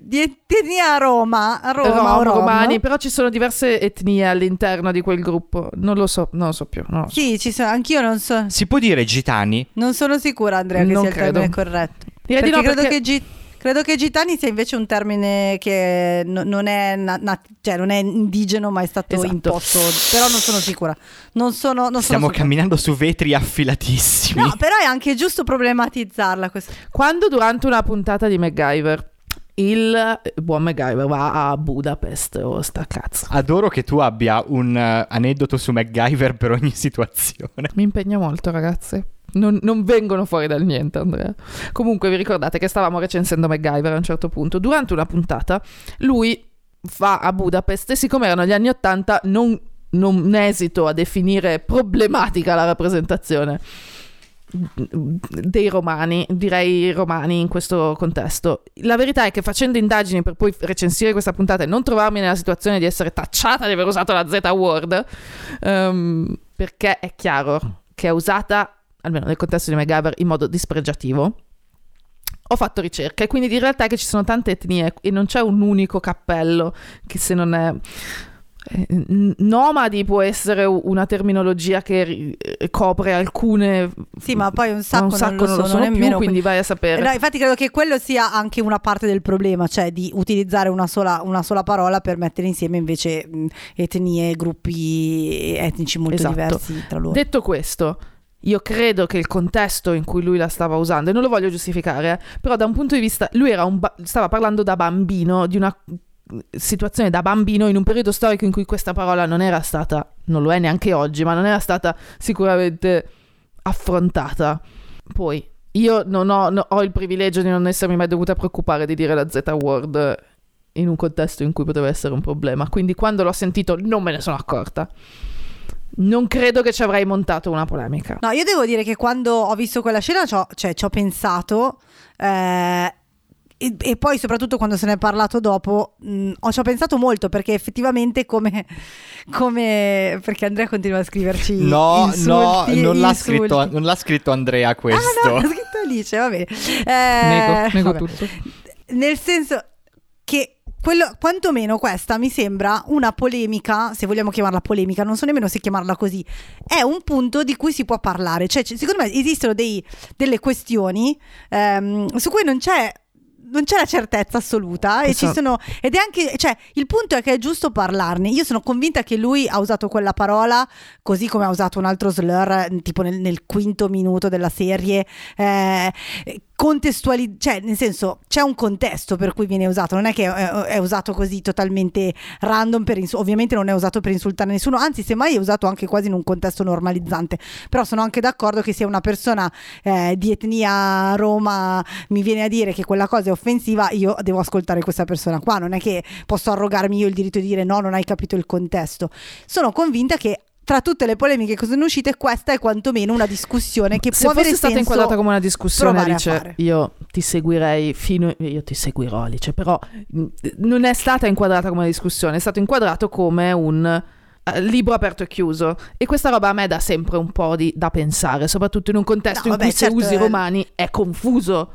di etnia Roma, Roma, Rom, o Rom. romani, però ci sono diverse etnie all'interno di quel gruppo. Non lo so, non lo so più. Non, lo so. Sì, ci sono, anch'io non so. Si può dire gitani? Non sono sicura, Andrea, che Non sia il termine credo. corretto. Direi Perché di no, credo, perché- che gi- credo che gitani sia invece un termine che no- non, è na- na- cioè non è indigeno, ma è stato Esatto. imposto. Però non sono sicura. Non sono, non sono Stiamo sicura. camminando su vetri affilatissimi. No, però è anche giusto problematizzarla questa. Quando durante una puntata di MacGyver il buon MacGyver va a Budapest o sta cazzo. Adoro che tu abbia un eh, aneddoto su MacGyver per ogni situazione. Mi impegna molto, ragazzi. Non, non vengono fuori dal niente, Andrea. Comunque, vi ricordate che stavamo recensendo MacGyver a un certo punto. Durante una puntata, lui va a Budapest e, siccome erano gli anni Ottanta, non, non esito a definire problematica la rappresentazione dei romani, direi romani in questo contesto. La verità è che facendo indagini per poi recensire questa puntata e non trovarmi nella situazione di essere tacciata di aver usato la Z-word, ehm, perché è chiaro che è usata, almeno nel contesto di MacGyver, in modo dispregiativo. Ho fatto ricerca e quindi in realtà è che ci sono tante etnie e non c'è un unico cappello che se non è... eh, Nomadi può essere una terminologia che eh, copre alcune Sì, ma poi un sacco, un sacco non lo sono, più, nemmeno. quindi vai a sapere. no, infatti credo che quello sia anche una parte del problema, cioè di utilizzare una sola, una sola parola per mettere insieme invece etnie, gruppi etnici molto Esatto. diversi tra loro. Detto questo, io credo che il contesto in cui lui la stava usando, e non lo voglio giustificare, eh, però da un punto di vista, lui ba- stava parlando da bambino, di una situazione da bambino in un periodo storico in cui questa parola non era stata, non lo è neanche oggi, ma non era stata sicuramente affrontata. Poi, io non ho, no- ho il privilegio di non essermi mai dovuta preoccupare di dire la Z-word in un contesto in cui poteva essere un problema, quindi quando l'ho sentito non me ne sono accorta. Non credo che ci avrei montato una polemica. No, io devo dire che quando ho visto quella scena ci ho, cioè, ci ho pensato eh, e, e poi soprattutto quando se ne è parlato dopo mh, ho, ci ho pensato molto perché effettivamente come, come perché Andrea continua a scriverci No, insulti, no, non l'ha, scritto, non l'ha scritto Andrea questo. Ah no, l'ha scritto Alice, va bene. Eh, nego, nego vabbè. tutto. Nel senso che quello, quantomeno questa mi sembra una polemica, se vogliamo chiamarla polemica, non so nemmeno se chiamarla così, è un punto di cui si può parlare. Cioè, c- secondo me esistono dei- delle questioni ehm, su cui non c'è. Non c'è la certezza assoluta e Questo- ci sono ed è anche cioè il punto è che è giusto parlarne. Io sono convinta che lui ha usato quella parola così come ha usato un altro slur tipo nel, nel quinto minuto della serie eh, contestuali cioè nel senso c'è un contesto per cui viene usato non è che è, è usato così totalmente random per insu- ovviamente non è usato per insultare nessuno anzi semmai è usato anche quasi in un contesto normalizzante però sono anche d'accordo che se una persona eh, di etnia Roma mi viene a dire che quella cosa è offensiva io devo ascoltare questa persona qua non è che posso arrogarmi io il diritto di dire no non hai capito il contesto. Sono convinta che tra tutte le polemiche che sono uscite questa è quantomeno una discussione che Se può avere fosse stata senso inquadrata come una discussione, Alice, io ti seguirei fino. Io ti seguirò, Alice, però mh, non è stata inquadrata come una discussione, è stato inquadrato come un. eh, Libro aperto e chiuso e questa roba a me dà sempre un po' di, da pensare, soprattutto in un contesto No, in vabbè, cui se certo, usi i eh. romani è confuso.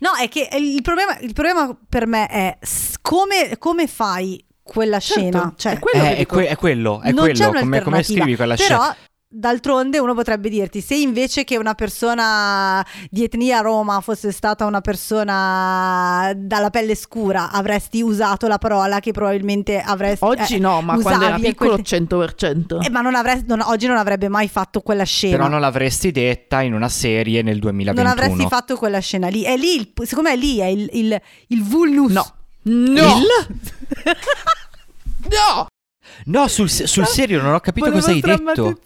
No, è che il problema, il problema per me è come, come fai quella Certo, scena? Cioè, è quello Eh, è, que- è quello, è non c'è quello. Come, come scrivi quella Però, scena? d'altronde uno potrebbe dirti, se invece che una persona di etnia Roma fosse stata una persona dalla pelle scura, avresti usato la parola che probabilmente avresti... Oggi eh, no, ma quando era piccolo quel- 100%. Eh, ma non avresti, non- oggi non avrebbe mai fatto quella scena. Però non l'avresti detta in una serie nel 2021. Non avresti fatto quella scena lì. È lì, il, secondo me lì è il, il, il vulnus. No. No! No! No, sul, sul serio non ho capito Volevo cosa hai detto.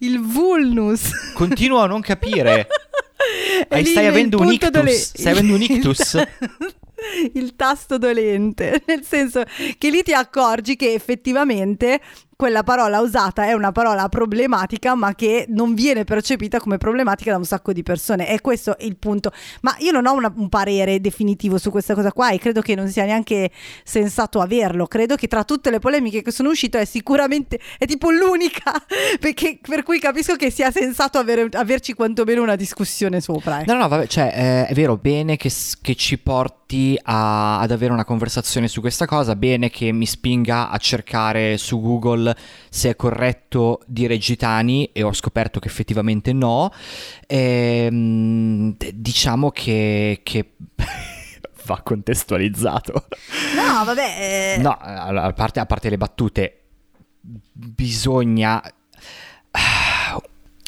Il vulnus. Continuo a non capire. Lì stai avendo un ictus. dole- Stai avendo un ictus. Il tasto dolente, nel senso che lì ti accorgi che effettivamente quella parola usata è una parola problematica, ma che non viene percepita come problematica da un sacco di persone. E questo è il punto. Ma io non ho una- un parere definitivo su questa cosa qua e credo che non sia neanche sensato averlo. Credo che tra tutte le polemiche che sono uscite è sicuramente è tipo l'unica perché, per cui capisco che sia sensato avere- averci quantomeno una discussione sopra. ecco. No, no, vabbè, cioè, eh, è vero, bene che, che ci porti a- ad avere una conversazione su questa cosa, bene che mi spinga a cercare su Google se è corretto dire gitani e ho scoperto che effettivamente no. Ehm, d- diciamo che, che va contestualizzato. No, vabbè. eh, No, a a parte, a parte le battute, bisogna...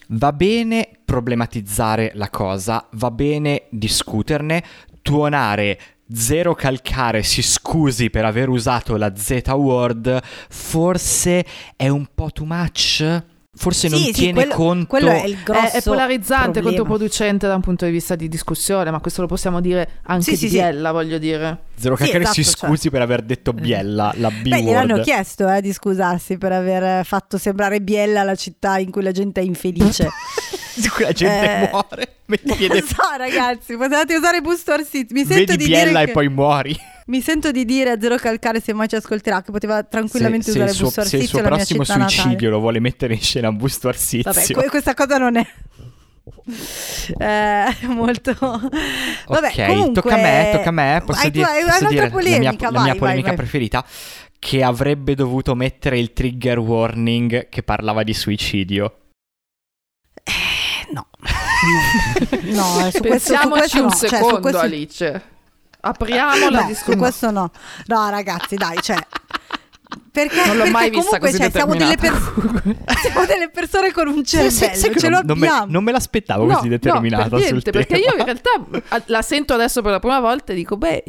Va bene problematizzare la cosa, va bene discuterne, tuonare Zero Calcare si scusi per aver usato la Z-word, forse è un po' too much? Forse non sì, sì, tiene quello, conto... quello è il grosso È, è polarizzante, problema. controproducente da un punto di vista di discussione, ma questo lo possiamo dire anche Sì, di sì, sì. Biella, voglio dire. Zero Sì, Calcare si esatto, cioè. scusi per aver detto Biella, la Beh, gliel'hanno B-word. chiesto eh, di scusarsi per aver fatto sembrare Biella la città in cui la gente è infelice. Di cui la gente Eh, muore. Metti Non so, ragazzi, potevate usare Boost or Sit. Mi sento Vedi di Biella dire e che- poi muori. Mi sento di dire a Zero Calcare se mai ci ascolterà che poteva tranquillamente se, se usare il suo, Boost or se il suo prossimo suicidio natale. lo vuole mettere in scena Busto Arsizio. Vabbè, que- questa cosa non è eh, molto Vabbè, ok, comunque- tocca a me, tocca a me. Posso Hai dire, hai posso un'altra dire la mia, polemica, la vai, mia vai, polemica vai. preferita? Che avrebbe dovuto mettere il trigger warning che parlava di suicidio. Eh, no. no, su questo, su Pensiamoci questo un no. Cioè, su secondo, questo- Alice. Apriamo la No, su discussione. questo no. No, ragazzi, dai, cioè perché, Non l'ho perché mai vista comunque così cioè, siamo, delle determinata. per- siamo delle persone con un cervello, Sai- sai che ce non, non me, non me l'aspettavo No, così determinata no, per sul niente, tema. perché io in realtà la sento adesso per la prima volta e dico, beh,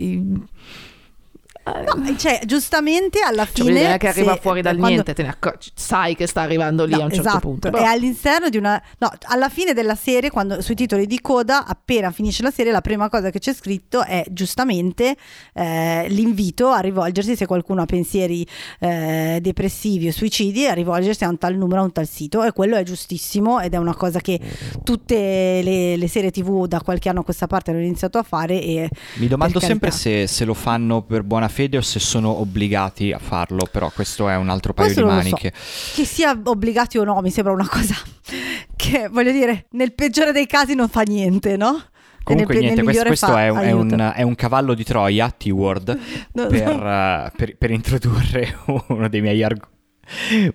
No, cioè, giustamente alla cioè, fine vuol dire che arriva se- fuori dal quando- niente, te ne accorgi, sai che sta arrivando lì No, a un certo esatto, punto. È però- all'interno di una. No, alla fine della serie, quando sui titoli di coda, appena finisce la serie, la prima cosa che c'è scritto è giustamente eh, l'invito a rivolgersi, se qualcuno ha pensieri eh, depressivi o suicidi, a rivolgersi a un tal numero, a un tal sito. E quello è giustissimo ed è una cosa che tutte le, le serie TV da qualche anno a questa parte hanno iniziato a fare. E Mi domando sempre se, se lo fanno per buona fede o se sono obbligati a farlo, però questo è un altro paio Questo di lo so. maniche. che sia obbligati o no, mi sembra una cosa che voglio dire, nel peggiore dei casi non fa niente, no? Comunque nel, niente, nel questo, questo fa è, un, è un- è un cavallo di Troia, T-Word, No, per, no. eh, per- per introdurre uno dei miei arg-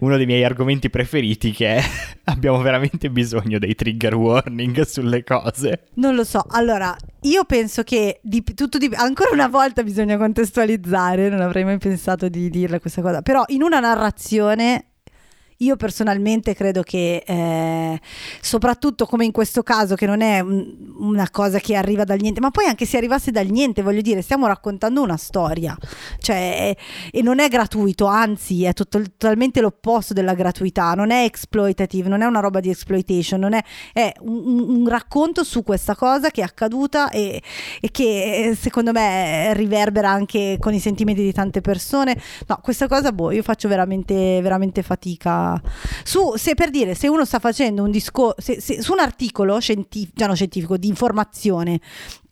uno dei miei argomenti preferiti che è abbiamo veramente bisogno dei trigger warning sulle cose. Non lo so. Allora, io penso che di, tutto di, ancora una volta bisogna contestualizzare, non avrei mai pensato di dirle questa cosa, però in una narrazione io personalmente credo che eh, soprattutto come in questo caso che non è un- una cosa che arriva dal niente, ma poi anche se arrivasse dal niente, voglio dire, stiamo raccontando una storia, cioè e non è gratuito, anzi è tutto- totalmente l'opposto della gratuità, non è exploitative, non è una roba di exploitation, non è, è un, un- un racconto su questa cosa che è accaduta e, e che eh, secondo me riverbera anche con i sentimenti di tante persone. No, questa cosa, boh, io faccio veramente, veramente fatica. Su, se per dire, se uno sta facendo un discorso, su un articolo scientifico, già no, scientifico, di informazione,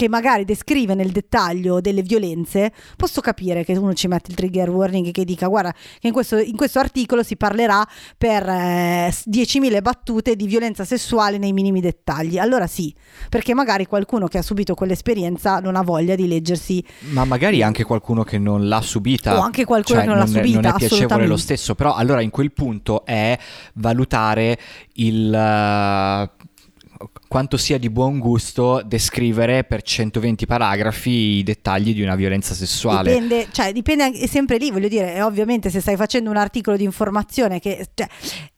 che magari descrive nel dettaglio delle violenze, posso capire che uno ci mette il trigger warning e che dica, guarda, che in questo, in questo articolo si parlerà per eh, 10.000 battute di violenza sessuale nei minimi dettagli. Allora sì, perché magari qualcuno che ha subito quell'esperienza non ha voglia di leggersi Ma magari anche qualcuno che non l'ha subita. O anche qualcuno cioè, che non l'ha è- subita, Non è piacevole lo stesso, però allora in quel punto è valutare il... eh, quanto sia di buon gusto descrivere per 120 paragrafi i dettagli di una violenza sessuale. Dipende, cioè, dipende sempre lì, voglio dire, ovviamente se stai facendo un articolo di informazione che... Cioè,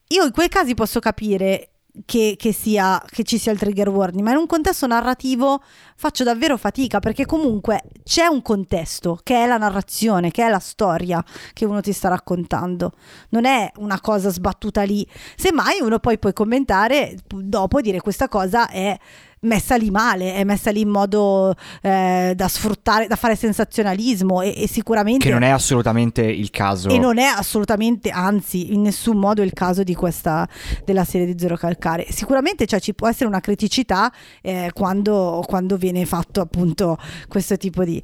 io in quei casi posso capire che, che sia, che ci sia il trigger warning, ma in un contesto narrativo faccio davvero fatica perché comunque c'è un contesto che è la narrazione, che è la storia che uno ti sta raccontando. Non è una cosa sbattuta lì. Semmai uno poi può commentare dopo dire questa cosa è messa lì male, è messa lì in modo eh, da sfruttare, da fare sensazionalismo e, e, sicuramente... Che non è assolutamente il caso. E non è assolutamente, anzi, in nessun modo il caso di questa, della serie di Zero Calcare. Sicuramente cioè, ci può essere una criticità eh, quando, quando, viene fatto appunto questo tipo di,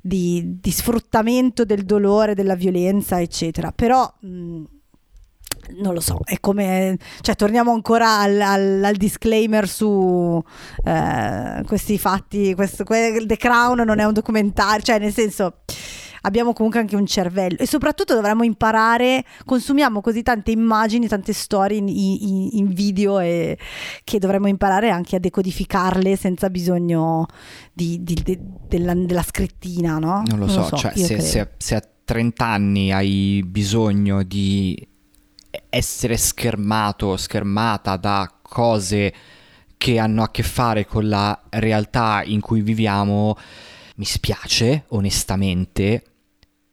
di, di sfruttamento del dolore, della violenza, eccetera. Però... Mh, non lo so, è come, cioè torniamo ancora al, al, al disclaimer su eh, questi fatti, questo, The Crown non è un documentario, cioè nel senso abbiamo comunque anche un cervello e soprattutto dovremmo imparare, consumiamo così tante immagini, tante storie in, in, in video e che dovremmo imparare anche a decodificarle senza bisogno di, di, di, della, della, scrittina, no? Non lo so, lo so cioè se, se, se a 30 anni hai bisogno di essere schermato schermata da cose che hanno a che fare con la realtà in cui viviamo, mi spiace onestamente,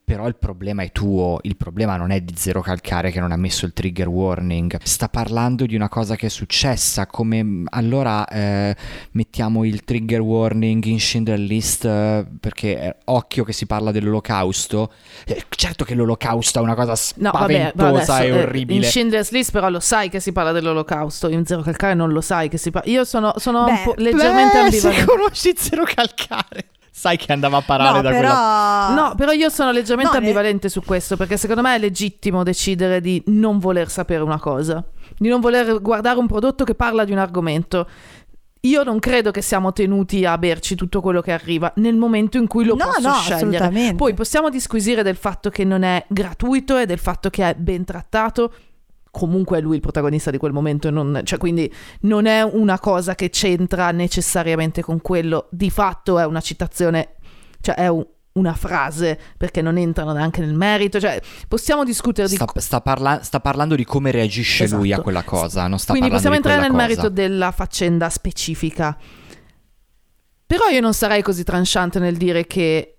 però il problema è tuo, il problema non è di Zero Calcare che non ha messo il trigger warning, sta parlando di una cosa che è successa, come allora eh, mettiamo il trigger warning in Schindler List eh, perché eh, occhio che si parla dell'olocausto, eh, certo che l'olocausto è una cosa spaventosa no, vabbè, adesso, e eh, orribile. in Schindler's List però lo sai che si parla dell'olocausto, in Zero Calcare non lo sai che si parla, io sono, sono beh, un po' leggermente ambivalente. se conosci Zero Calcare sai che andava a parare no, da però... quello. No, però io sono leggermente no, ambivalente ne... su questo, perché secondo me è legittimo decidere di non voler sapere una cosa, di non voler guardare un prodotto che parla di un argomento. Io non credo che siamo tenuti a berci tutto quello che arriva nel momento in cui lo no, posso no, scegliere. Poi possiamo disquisire del fatto che non è gratuito e del fatto che è ben trattato comunque è lui il protagonista di quel momento, non, cioè quindi non è una cosa che c'entra necessariamente con quello, di fatto è una citazione, cioè è un, una frase perché non entrano neanche nel merito, cioè possiamo discutere di... Sta, sta, parla- sta parlando di come reagisce esatto. lui a quella cosa, non sta Quindi possiamo entrare nel cosa. merito della faccenda specifica. Però io non sarei così tranchante nel dire che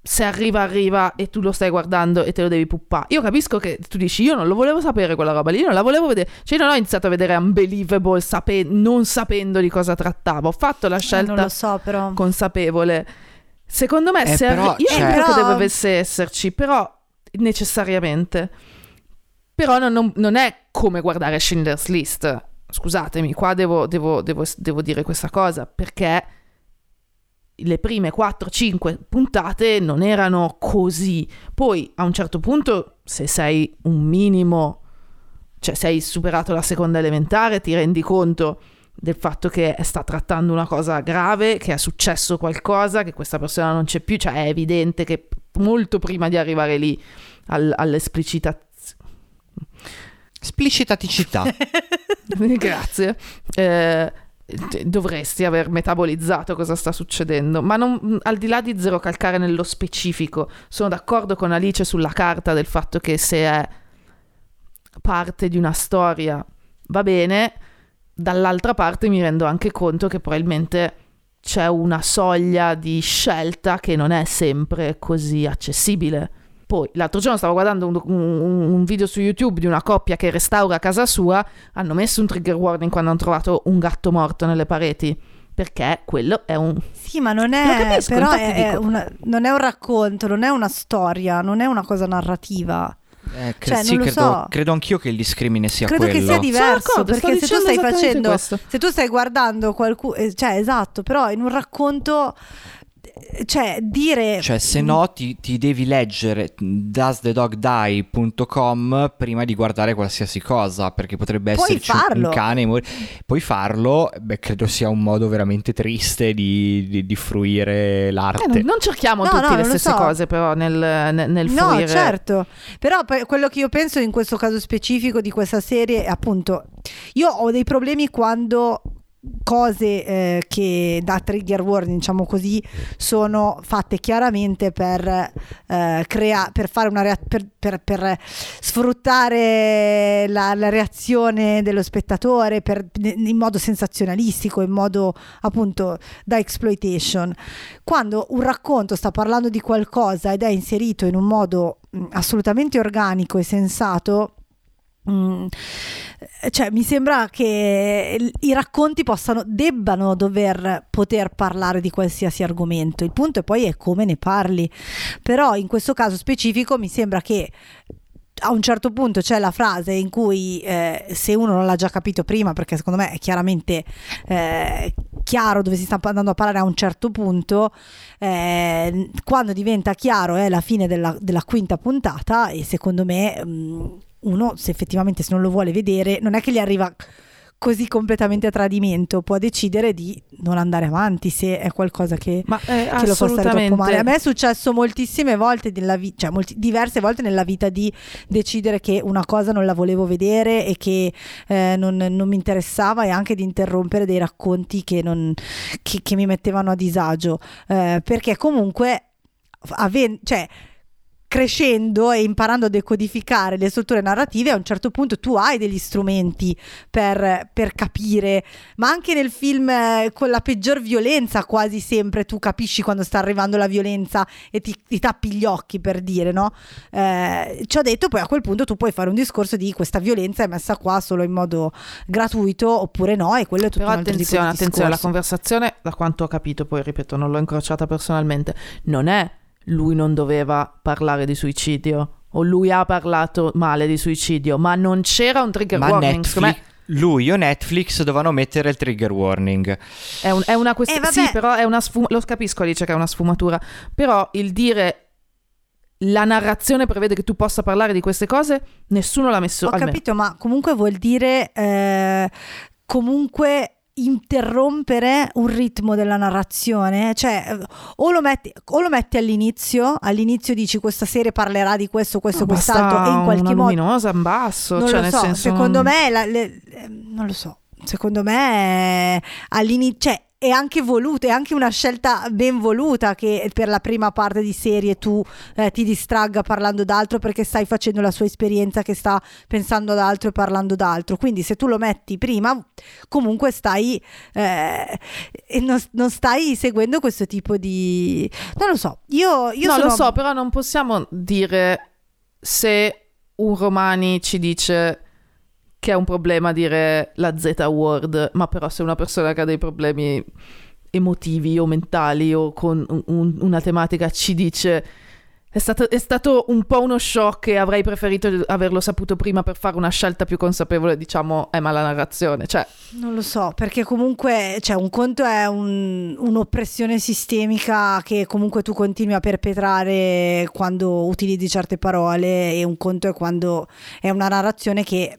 se arriva arriva e tu lo stai guardando e te lo devi puppare. Io capisco che tu dici io non lo volevo sapere quella roba lì, non la volevo vedere. Cioè io non ho iniziato a vedere Unbelievable sape- non sapendo di cosa trattava. Ho fatto la eh, scelta eh, so, consapevole. Secondo me eh, se però, arri- io cioè... non credo che dovesse esserci, però necessariamente. Però non, non, non, è come guardare Schindler's List. Scusatemi, qua devo, devo, devo, devo dire questa cosa perché le prime 4-5 puntate non erano così. Poi a un certo punto, se sei un minimo, cioè hai superato la seconda elementare, ti rendi conto del fatto che sta trattando una cosa grave, che è successo qualcosa, che questa persona non c'è più, cioè è evidente che molto prima di arrivare lì al, all'esplicitazione. Espliciticità. Grazie. Eh, dovresti aver metabolizzato cosa sta succedendo, ma non, al di là di zero calcare nello specifico, sono d'accordo con Alice sulla carta del fatto che se è parte di una storia va bene, dall'altra parte mi rendo anche conto che probabilmente c'è una soglia di scelta che non è sempre così accessibile. Poi l'altro giorno stavo guardando un, un, un, video su YouTube di una coppia che restaura casa sua, hanno messo un trigger warning quando hanno trovato un gatto morto nelle pareti. Perché quello è un... Sì, ma non è... Capisco, però è, è una, non è un racconto, non è una storia, non è una cosa narrativa. Eh, cre- cioè, sì, credo, so. credo, anch'io che il discrimine sia credo quello. che sia diverso perché se tu stai facendo, questo. se tu stai guardando qualcuno, eh, cioè esatto, però in un racconto cioè dire cioè se no ti, ti devi leggere doesthedogdie.com prima di guardare qualsiasi cosa perché potrebbe Puoi esserci farlo. un cane mor- puoi farlo beh credo sia un modo veramente triste di, di, di fruire l'arte eh, non, non, cerchiamo no, tutte no, le stesse so. cose però nel, nel, nel fruire no certo però quello che io penso in questo caso specifico di questa serie è appunto io ho dei problemi quando cose eh, che da trigger warning diciamo così sono fatte chiaramente per, eh, crea- per, fare una rea- per, per, per sfruttare la, la, reazione dello spettatore in modo sensazionalistico in modo appunto da exploitation. Quando un racconto sta parlando di qualcosa ed è inserito in un modo assolutamente organico e sensato mm, cioè, mi sembra che i racconti possano, debbano dover poter parlare di qualsiasi argomento. Il punto è poi è come ne parli. Però in questo caso specifico mi sembra che a un certo punto c'è la frase in cui eh, se uno non l'ha già capito prima, perché secondo me è chiaramente eh, chiaro dove si sta andando a parlare a un certo punto, eh, quando diventa chiaro è la fine della, della quinta puntata e secondo me mh, mm, uno se effettivamente se non lo vuole vedere non è che gli arriva così completamente a tradimento può decidere di non andare avanti se è qualcosa che, Ma, eh, che lo fa stare troppo male. A me è successo moltissime volte, vi- cioè molti- diverse volte nella vita di decidere che una cosa non la volevo vedere e che eh, non, non, mi interessava e anche di interrompere dei racconti che, non, che, che mi mettevano a disagio. Eh, perché comunque... Aven- cioè, crescendo e imparando a decodificare le strutture narrative, a un certo punto tu hai degli strumenti per, per capire, ma anche nel film eh, con la peggior violenza quasi sempre tu capisci quando sta arrivando la violenza e ti, ti tappi gli occhi per dire, no? Eh, ci ho detto, poi a quel punto tu puoi fare un discorso di questa violenza è messa qua solo in modo gratuito oppure no e quello è tutto Però un attenzione, attenzione, la conversazione, da quanto ho capito, poi ripeto, non l'ho incrociata personalmente, non è lui non doveva parlare di suicidio o lui ha parlato male di suicidio, ma non c'era un trigger ma warning. Netflix, lui o Netflix dovevano mettere il trigger warning. È, un, è una questione. Eh, sì, però è una sfumatura. Lo capisco, dice che è una sfumatura. Però il dire la narrazione prevede che tu possa parlare di queste cose, nessuno l'ha messo. Ho capito, ma comunque vuol dire. Eh, comunque interrompere un ritmo della narrazione, cioè o lo metti, o lo metti all'inizio, all'inizio dici questa serie parlerà di questo, questo, no, quest'altro e in qualche una modo... luminosa in basso, non cioè lo so, senso... secondo me, la, le, non lo so, secondo me all'inizio, cioè è anche voluto, è anche una scelta ben voluta che per la prima parte di serie tu eh, ti distragga parlando d'altro perché stai facendo la sua esperienza che sta pensando ad altro e parlando d'altro. Quindi se tu lo metti prima, comunque stai eh, non, non, stai seguendo questo tipo di... Non lo so, io... io no, sono... lo so, però non possiamo dire se un Romani ci dice che è un problema dire la Z word, ma però se una persona che ha dei problemi emotivi o mentali o con un, una tematica ci dice è stato, è stato, un po' uno shock e avrei preferito averlo saputo prima per fare una scelta più consapevole, diciamo, è ma la narrazione. Cioè. Non lo so, perché comunque cioè, un conto è un, un'oppressione sistemica che comunque tu continui a perpetrare quando utilizzi certe parole e un conto è quando è una narrazione che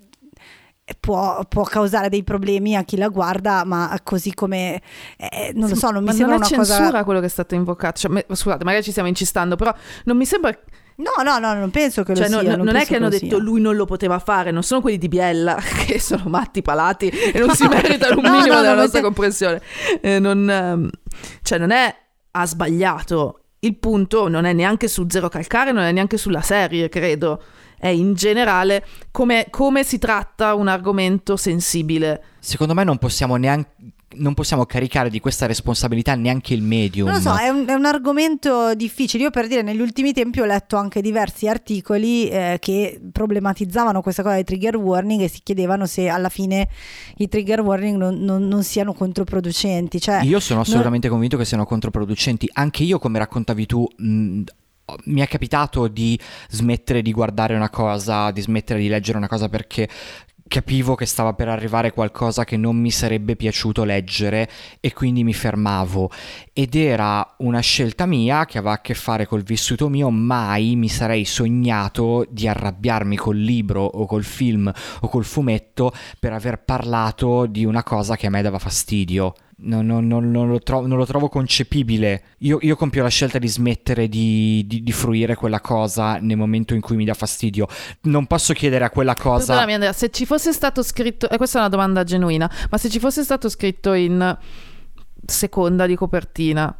Può, può, causare dei problemi a chi la guarda, ma così come eh, non lo so, non mi ma sembra non è una censura cosa... quello che è stato invocato. Cioè, me, scusate, magari ci stiamo incistando, però non mi sembra. No, no, no, non penso che cioè, lo no, sia. Non, non è che hanno detto sia. lui non lo poteva fare, non sono quelli di Biella che sono matti, palati e non si meritano un minimo no, della nostra te... comprensione. Eh, non, ehm, cioè, non è ha sbagliato. Il punto non è neanche su Zero Calcare, non è neanche sulla serie, credo è in generale come, come si tratta un argomento sensibile. Secondo me non possiamo neanche non possiamo caricare di questa responsabilità neanche il medium. Non lo so, è un, è un, argomento difficile. Io per dire, negli ultimi tempi ho letto anche diversi articoli eh, che problematizzavano questa cosa dei trigger warning e si chiedevano se alla fine i trigger warning non, non, non siano controproducenti. Cioè, io sono assolutamente non... convinto che siano controproducenti. Anche io, come raccontavi tu, mh, mi è capitato di smettere di guardare una cosa, di smettere di leggere una cosa perché capivo che stava per arrivare qualcosa che non mi sarebbe piaciuto leggere e quindi mi fermavo. Ed era una scelta mia che aveva a che fare col vissuto mio mai mi sarei sognato di arrabbiarmi col libro o col film o col fumetto per aver parlato di una cosa che a me dava fastidio non, non, non, lo, trovo, non lo, trovo, concepibile. Io, io, compio la scelta di smettere di, di, di, fruire quella cosa nel momento in cui mi dà fastidio. Non posso chiedere a quella cosa. Andrea, se ci fosse stato scritto, e questa è una domanda genuina, ma se ci fosse stato scritto in seconda di copertina.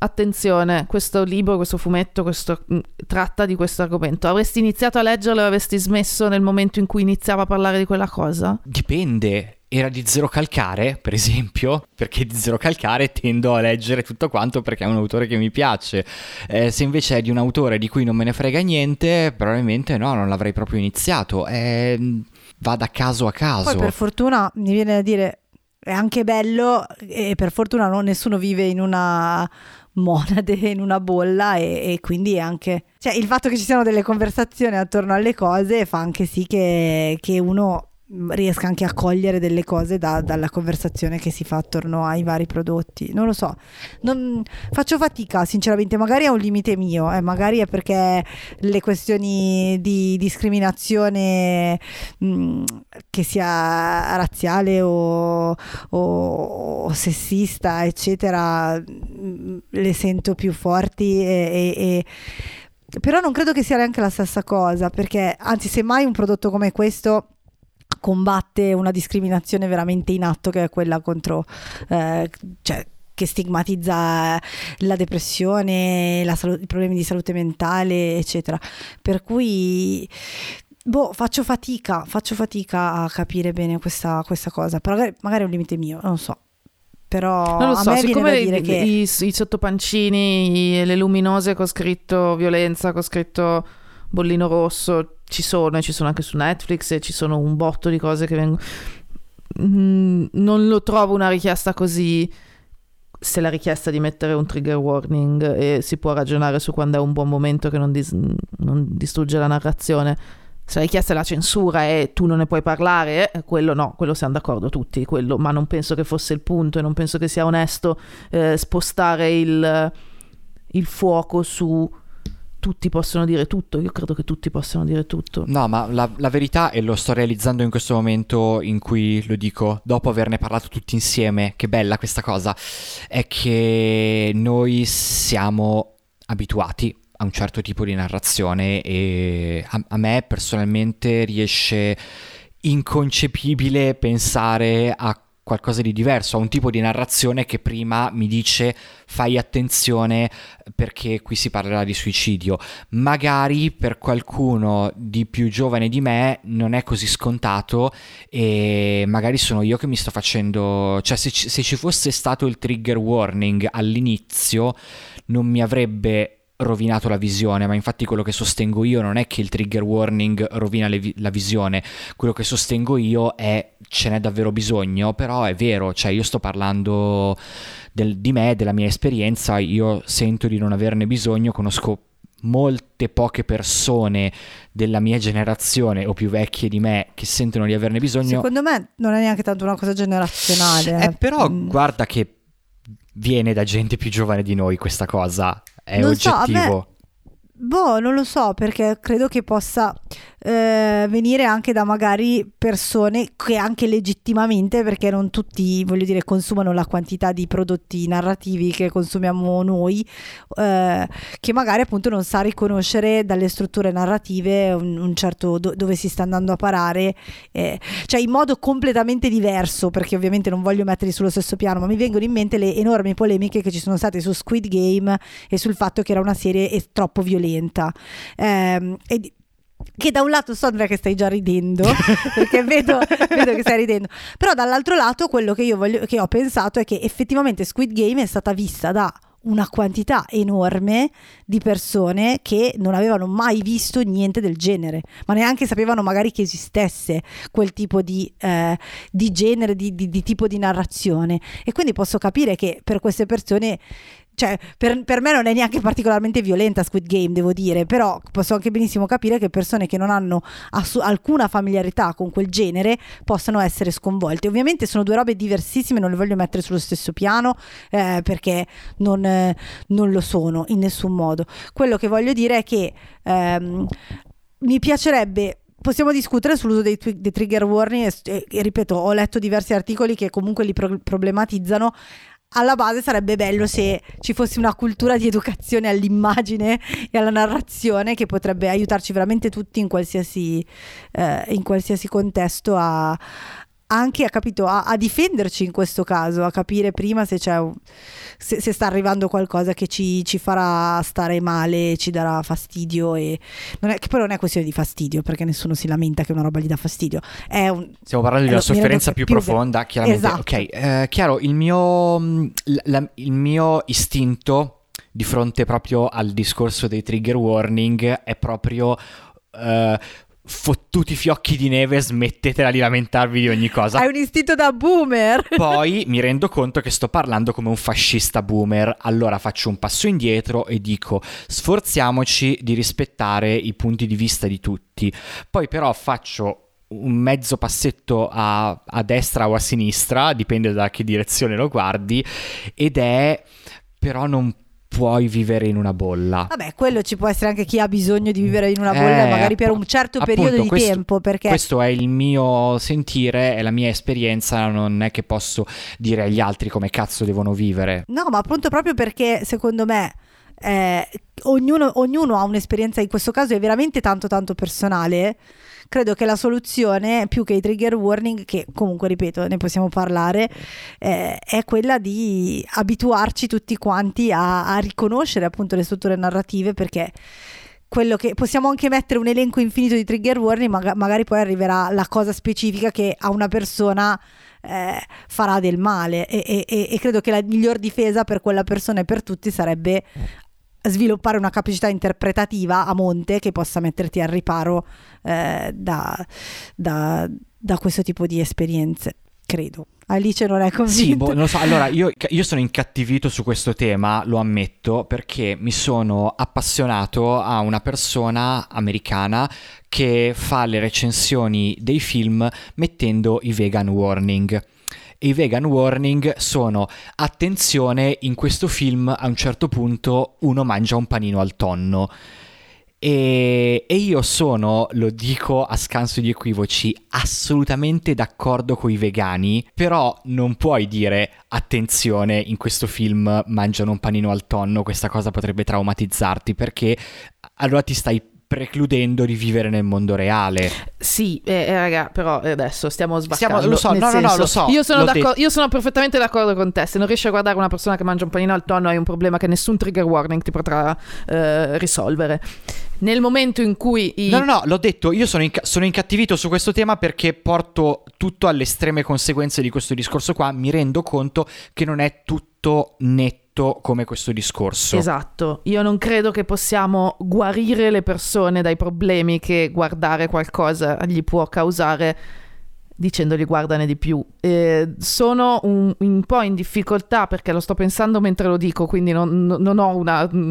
Attenzione, questo libro, questo fumetto, questo, mm, tratta di questo argomento. Avresti iniziato a leggerlo e avresti smesso nel momento in cui iniziava a parlare di quella cosa? Dipende era di Zero Calcare, per esempio, perché di Zero Calcare tendo a leggere tutto quanto perché è un autore che mi piace. Eh, se invece è di un autore di cui non me ne frega niente, probabilmente no, non l'avrei proprio iniziato. Eh, vada caso a caso. Poi per fortuna mi viene da dire è anche bello e per fortuna non, nessuno vive in una monade, in una bolla e, e quindi è anche... Cioè il fatto che ci siano delle conversazioni attorno alle cose fa anche sì che, che uno riesca anche a cogliere delle cose da, dalla conversazione che si fa attorno ai vari prodotti. Non lo so, non, faccio fatica sinceramente, magari è un limite mio, eh, magari è perché le questioni di discriminazione mh, mm, che sia razziale o, o, o sessista, eccetera, mh, mm, le sento più forti e, e, e però non credo che sia neanche la stessa cosa, perché anzi, semmai un prodotto come questo combatte una discriminazione veramente in atto che è quella contro, eh, cioè, che stigmatizza la depressione, la salu- i problemi di salute mentale, eccetera. Per cui boh, faccio fatica, faccio fatica a capire bene questa, questa cosa. Però magari, magari, è un limite mio, non so. Però non lo so, siccome i, che... i, i sottopancini, i, le luminose con scritto violenza, con scritto bollino rosso ci sono e ci sono anche su Netflix e ci sono un botto di cose che vengono... Mm, non lo trovo una richiesta così se la richiesta di mettere un trigger warning e si può ragionare su quando è un buon momento che non, dis- non distrugge la narrazione. Se la richiesta è la censura e tu non ne puoi parlare, eh, quello no, quello siamo d'accordo tutti, quello, ma non penso che fosse il punto e non penso che sia onesto eh, spostare il, il fuoco su tutti possono dire tutto, io credo che tutti possano dire tutto. No, ma la, la, verità, e lo sto realizzando in questo momento in cui lo dico, dopo averne parlato tutti insieme, che bella questa cosa, è che noi siamo abituati a un certo tipo di narrazione e a, a me personalmente riesce inconcepibile pensare a qualcosa di diverso, a un tipo di narrazione che prima mi dice fai attenzione perché qui si parlerà di suicidio. Magari per qualcuno di più giovane di me non è così scontato e magari sono io che mi sto facendo, cioè se, se ci fosse stato il trigger warning all'inizio non mi avrebbe rovinato la visione, ma infatti quello che sostengo io non è che il trigger warning rovina vi- la visione, quello che sostengo io è ce n'è davvero bisogno, però è vero, cioè io sto parlando del, di me, della mia esperienza, io sento di non averne bisogno, conosco molte poche persone della mia generazione o più vecchie di me che sentono di averne bisogno. Secondo me non è neanche tanto una cosa generazionale. Eh, però mm. guarda che viene da gente più giovane di noi questa cosa è non oggettivo. So, Boh, non lo so perché credo che possa eh, venire anche da magari persone che anche legittimamente, perché non tutti, voglio dire, consumano la quantità di prodotti narrativi che consumiamo noi, eh, che magari appunto non sa riconoscere dalle strutture narrative un, un certo do, dove si sta andando a parare, eh, cioè in modo completamente diverso, perché ovviamente non voglio metterli sullo stesso piano, ma mi vengono in mente le enormi polemiche che ci sono state su Squid Game e sul fatto che era una serie troppo violenta violenta. Eh, e che da un lato so Andrea che stai già ridendo perché vedo, vedo, che stai ridendo però dall'altro lato quello che io voglio, che ho pensato è che effettivamente Squid Game è stata vista da una quantità enorme di persone che non avevano mai visto niente del genere, ma neanche sapevano magari che esistesse quel tipo di, eh, di genere, di, di, di tipo di narrazione. E quindi posso capire che per queste persone cioè, per, per, me non è neanche particolarmente violenta Squid Game, devo dire, però posso anche benissimo capire che persone che non hanno assu- alcuna familiarità con quel genere possano essere sconvolte. Ovviamente sono due robe diversissime, non le voglio mettere sullo stesso piano eh, perché non, eh, non, lo sono in nessun modo. Quello che voglio dire è che ehm, mi piacerebbe possiamo discutere sull'uso dei, dei trigger warning e, e, ripeto ho letto diversi articoli che comunque li pro- problematizzano alla base sarebbe bello se ci fosse una cultura di educazione all'immagine e alla narrazione che potrebbe aiutarci veramente tutti in qualsiasi, eh, in qualsiasi contesto a, anche a, capito, a, a, difenderci in questo caso, a capire prima se, un, se, se sta arrivando qualcosa che ci, ci, farà stare male, ci darà fastidio. E non è, che poi non è questione di fastidio, perché nessuno si lamenta che una roba gli dà fastidio. Un, Stiamo parlando di una sofferenza più, più profonda, chiaramente. Esatto. Ok, eh, chiaro, il mio, la, il mio istinto di fronte proprio al discorso dei trigger warning è proprio... Uh, fottuti fiocchi di neve, smettetela di lamentarvi di ogni cosa. Hai un istinto da boomer. Poi mi rendo conto che sto parlando come un fascista boomer, allora faccio un passo indietro e dico sforziamoci di rispettare i punti di vista di tutti. Poi però faccio un mezzo passetto a, a destra o a sinistra, dipende da che direzione lo guardi, ed è però non puoi vivere in una bolla. Vabbè, quello ci può essere anche chi ha bisogno di vivere in una bolla, Eh, magari per un certo appunto, periodo di questo- tempo, perché Questo è il mio sentire, è la mia esperienza, non è che posso dire agli altri come cazzo devono vivere. No, ma appunto proprio perché secondo me eh, ognuno, ognuno ha un'esperienza, in questo caso è veramente tanto tanto personale. Credo che la soluzione, più che i trigger warning, che comunque ripeto, ne possiamo parlare, eh, è quella di abituarci tutti quanti a, a riconoscere appunto le strutture narrative perché quello che possiamo anche mettere un elenco infinito di trigger warning, maga- magari poi arriverà la cosa specifica che a una persona eh, farà del male. E- e- e credo che la miglior difesa per quella persona e per tutti sarebbe sviluppare una capacità interpretativa a monte che possa metterti al riparo eh, da, da- da questo tipo di esperienze, credo. Alice non è convinta. Sì, boh, non lo so. Allora, io, io sono incattivito su questo tema, lo ammetto, perché mi sono appassionato a una persona americana che fa le recensioni dei film mettendo i vegan warning. E i vegan warning sono attenzione, in questo film a un certo punto uno mangia un panino al tonno. E, e io sono, lo dico a scanso di equivoci, assolutamente d'accordo con i vegani, però non puoi dire attenzione, in questo film mangiano un panino al tonno, questa cosa potrebbe traumatizzarti, perché allora ti stai precludendo di vivere nel mondo reale. Sì, eh, eh, raga, però eh, adesso stiamo sbagliando. Stiamo- lo so, no, no, no, lo so, Io sono, d'accordo- io sono perfettamente d'accordo con te. Se non riesci a guardare una persona che mangia un panino al tonno, hai un problema che nessun trigger warning ti potrà eh, risolvere. Nel momento in cui i- No, no, no, l'ho detto, io sono, inca- sono incattivito su questo tema perché porto tutto alle estreme conseguenze di questo discorso qua, mi rendo conto che non è tutto netto come questo discorso. Esatto, io non credo che possiamo guarire le persone dai problemi che guardare qualcosa gli può causare dicendogli guardane di più. Eh, sono un, un po' in difficoltà perché lo sto pensando mentre lo dico, quindi non, non- ho una mm,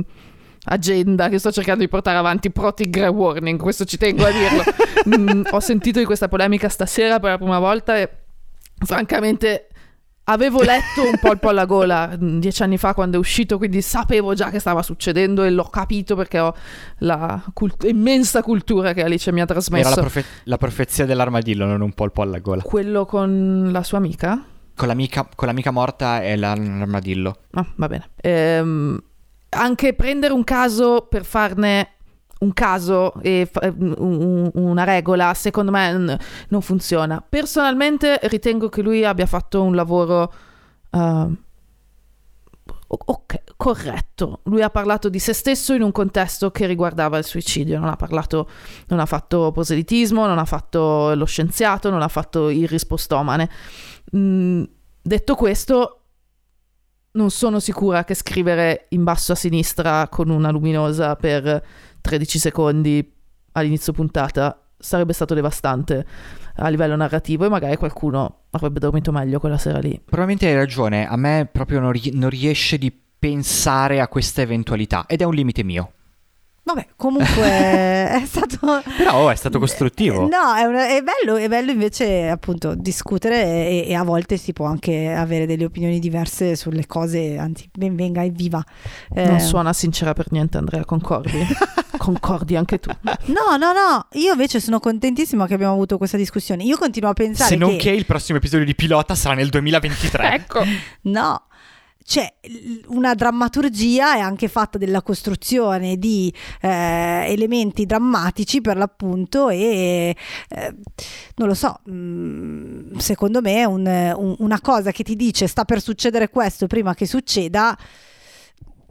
agenda che sto cercando di portare avanti pro trigger warning, questo ci tengo a dirlo. Mm, ho sentito di questa polemica stasera per la prima volta e francamente avevo letto un polpo alla gola mm, dieci anni fa quando è uscito, quindi sapevo già che stava succedendo e l'ho capito perché ho la cult- immensa cultura che Alice mi ha Era trasmesso. la, profe- la profezia dell'armadillo, non un polpo alla gola. Quello con la sua amica? Con l'amica, con l'amica morta la- l'armadillo. Ah, va bene. Ehm, anche prendere un caso per farne un caso e un- una regola, secondo me non funziona. Personalmente ritengo che lui abbia fatto un lavoro ehm, o- ok, corretto. Lui ha parlato di se stesso in un contesto che riguardava il suicidio, non ha parlato, non ha fatto proselitismo, non ha fatto lo scienziato, non ha fatto il rispostomane. Mm, detto questo, non sono sicura che scrivere in basso a sinistra con una luminosa per 13 secondi all'inizio puntata sarebbe stato devastante a livello narrativo e magari qualcuno avrebbe dormito meglio quella sera lì. Probabilmente hai ragione, a me proprio non, ri- non riesce di pensare a questa eventualità ed è un limite mio. Vabbè, comunque è stato... Però oh, è stato costruttivo. No, è, una- è bello, è bello invece appunto discutere e, e a volte si può anche avere delle opinioni diverse sulle cose, anzi ben venga e viva. Eh, Non suona sincera per niente Andrea, concordi? concordi anche tu. No, no, no, io invece sono contentissima che abbiamo avuto questa discussione. Io continuo a pensare Se non che... che il prossimo episodio di pilota sarà nel 2023. ecco. No, c'è l- una drammaturgia è anche fatta della costruzione di eh, elementi drammatici per l'appunto e eh, non lo so, mm, secondo me un- un- una cosa che ti dice sta per succedere questo prima che succeda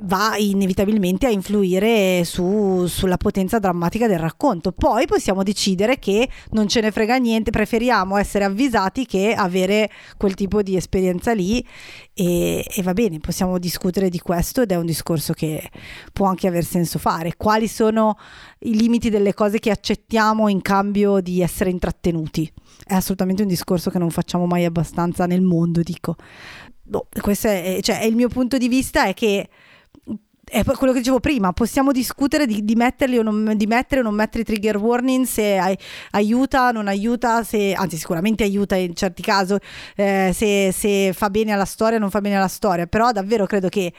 va inevitabilmente a influire su- sulla potenza drammatica del racconto. Poi possiamo decidere che non ce ne frega niente, preferiamo essere avvisati che avere quel tipo di esperienza lì e, e va bene, possiamo discutere di questo ed è un discorso che può anche aver senso fare. Quali sono i limiti delle cose che accettiamo in cambio di essere intrattenuti? È assolutamente un discorso che non facciamo mai abbastanza nel mondo, dico. Boh, questo è, cioè, è il mio punto di vista è che è quello che dicevo prima, possiamo discutere di, di metterli o non, di mettere o non mettere i trigger warning se ai, aiuta, non aiuta, se, anzi sicuramente aiuta in certi casi, eh, se, se fa bene alla storia o non fa bene alla storia, però davvero credo che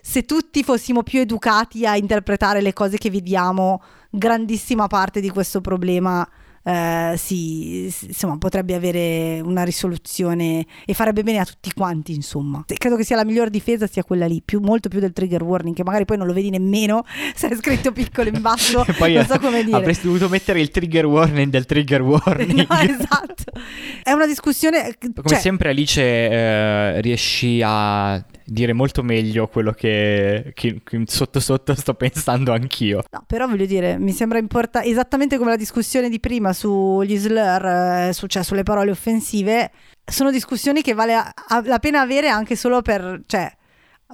se tutti fossimo più educati a interpretare le cose che vediamo, grandissima parte di questo problema eh, si, insomma, potrebbe avere una risoluzione e farebbe bene a tutti quanti, insomma. Credo che sia la miglior difesa sia quella lì, più- molto più del trigger warning, che magari poi non lo vedi nemmeno se è scritto piccolo in basso, poi non so come dire. avresti dovuto mettere il trigger warning del trigger warning. No, esatto. È una discussione... Come cioè, sempre Alice eh, riesci a dire molto meglio quello che, che- che sotto sotto sto pensando anch'io. No, però voglio dire, mi sembra importante, esattamente come la discussione di prima sugli slur, eh, su- cioè sulle parole offensive, sono discussioni che vale a- a- la pena avere anche solo per, cioè,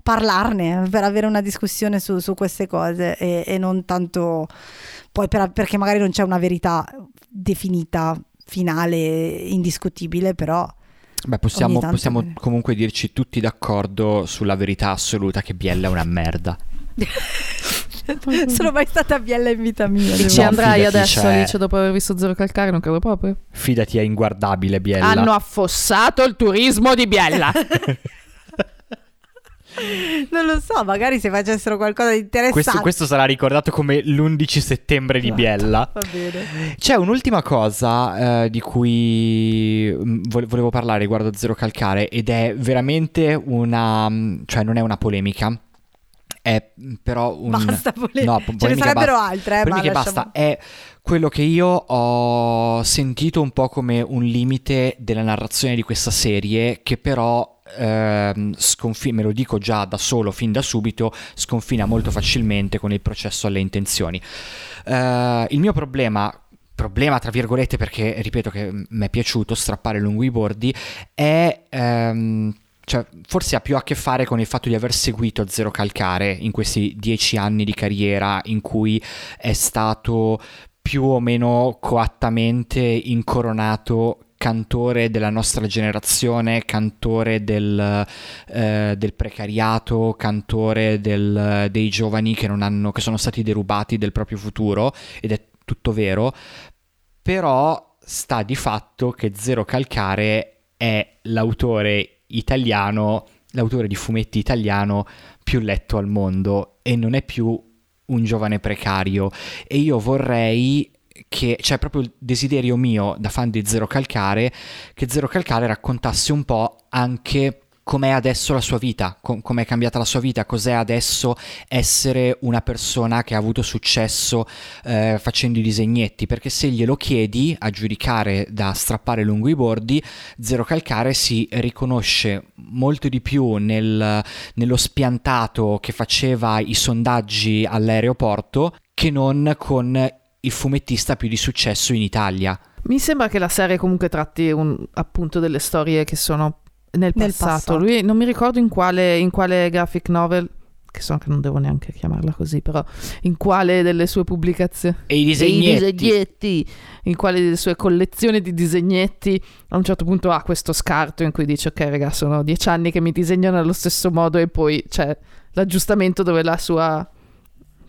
parlarne, per avere una discussione su, su queste cose e, e non tanto poi per- perché magari non c'è una verità definita, finale, indiscutibile, però... Beh, possiamo, possiamo comunque dirci tutti d'accordo sulla verità assoluta che Biella è una merda. sono mai stata a Biella in vita mia. E ci No, andrai adesso cioè- Alice dopo aver visto Zero Calcare? Non credo proprio. Fidati, è inguardabile Biella. Hanno affossato il turismo di Biella. Non lo so, magari se facessero qualcosa di interessante. questo, questo sarà ricordato come l'11 settembre di Esatto. Biella. Va bene. C'è un'ultima cosa eh, di cui mm, vo- volevo parlare riguardo Zero Calcare ed è veramente una... mm, cioè non è una polemica, è mm, però un... Basta polemica. No, po- Ce ne polemica sarebbero basta. altre, eh, ma Polemiche lasciamo- basta, è quello che io ho sentito un po' come un limite della narrazione di questa serie che però ehm, sconfi- me lo dico già da solo fin da subito sconfina molto facilmente con il processo alle intenzioni. Eh, il mio problema problema tra virgolette perché ripeto che mi è piaciuto strappare lungo i bordi è ehm, cioè, forse ha più a che fare con il fatto di aver seguito Zero Calcare in questi dieci anni di carriera in cui è stato più o meno coattamente incoronato cantore della nostra generazione, cantore del, eh, del precariato, cantore del- dei giovani che, hanno, che sono stati derubati del proprio futuro, ed è tutto vero, però sta di fatto che Zero Calcare è l'autore italiano, l'autore di fumetti italiano più letto al mondo e non è più un giovane precario. E io vorrei che c'è proprio il desiderio mio da fan di Zero Calcare che Zero Calcare raccontasse un po' anche com'è adesso la sua vita, com- com'è cambiata la sua vita, cos'è adesso essere una persona che ha avuto successo eh, facendo i disegnetti, perché se glielo chiedi a giudicare da strappare lungo i bordi, Zero Calcare si riconosce molto di più nel- nello spiantato che faceva i sondaggi all'aeroporto che non con il fumettista più di successo in Italia. Mi sembra che la serie comunque tratti un- appunto delle storie che sono nel Nel passato. passato. Lui non mi ricordo in quale, in quale graphic novel, che so che non devo neanche chiamarla così, però in quale delle sue pubblicazioni. E i I disegnetti. disegnetti, in quale delle sue collezioni di disegnetti a un certo punto ha questo scarto in cui dice ok raga sono dieci anni che mi disegnano allo stesso modo e poi c'è l'aggiustamento dove la sua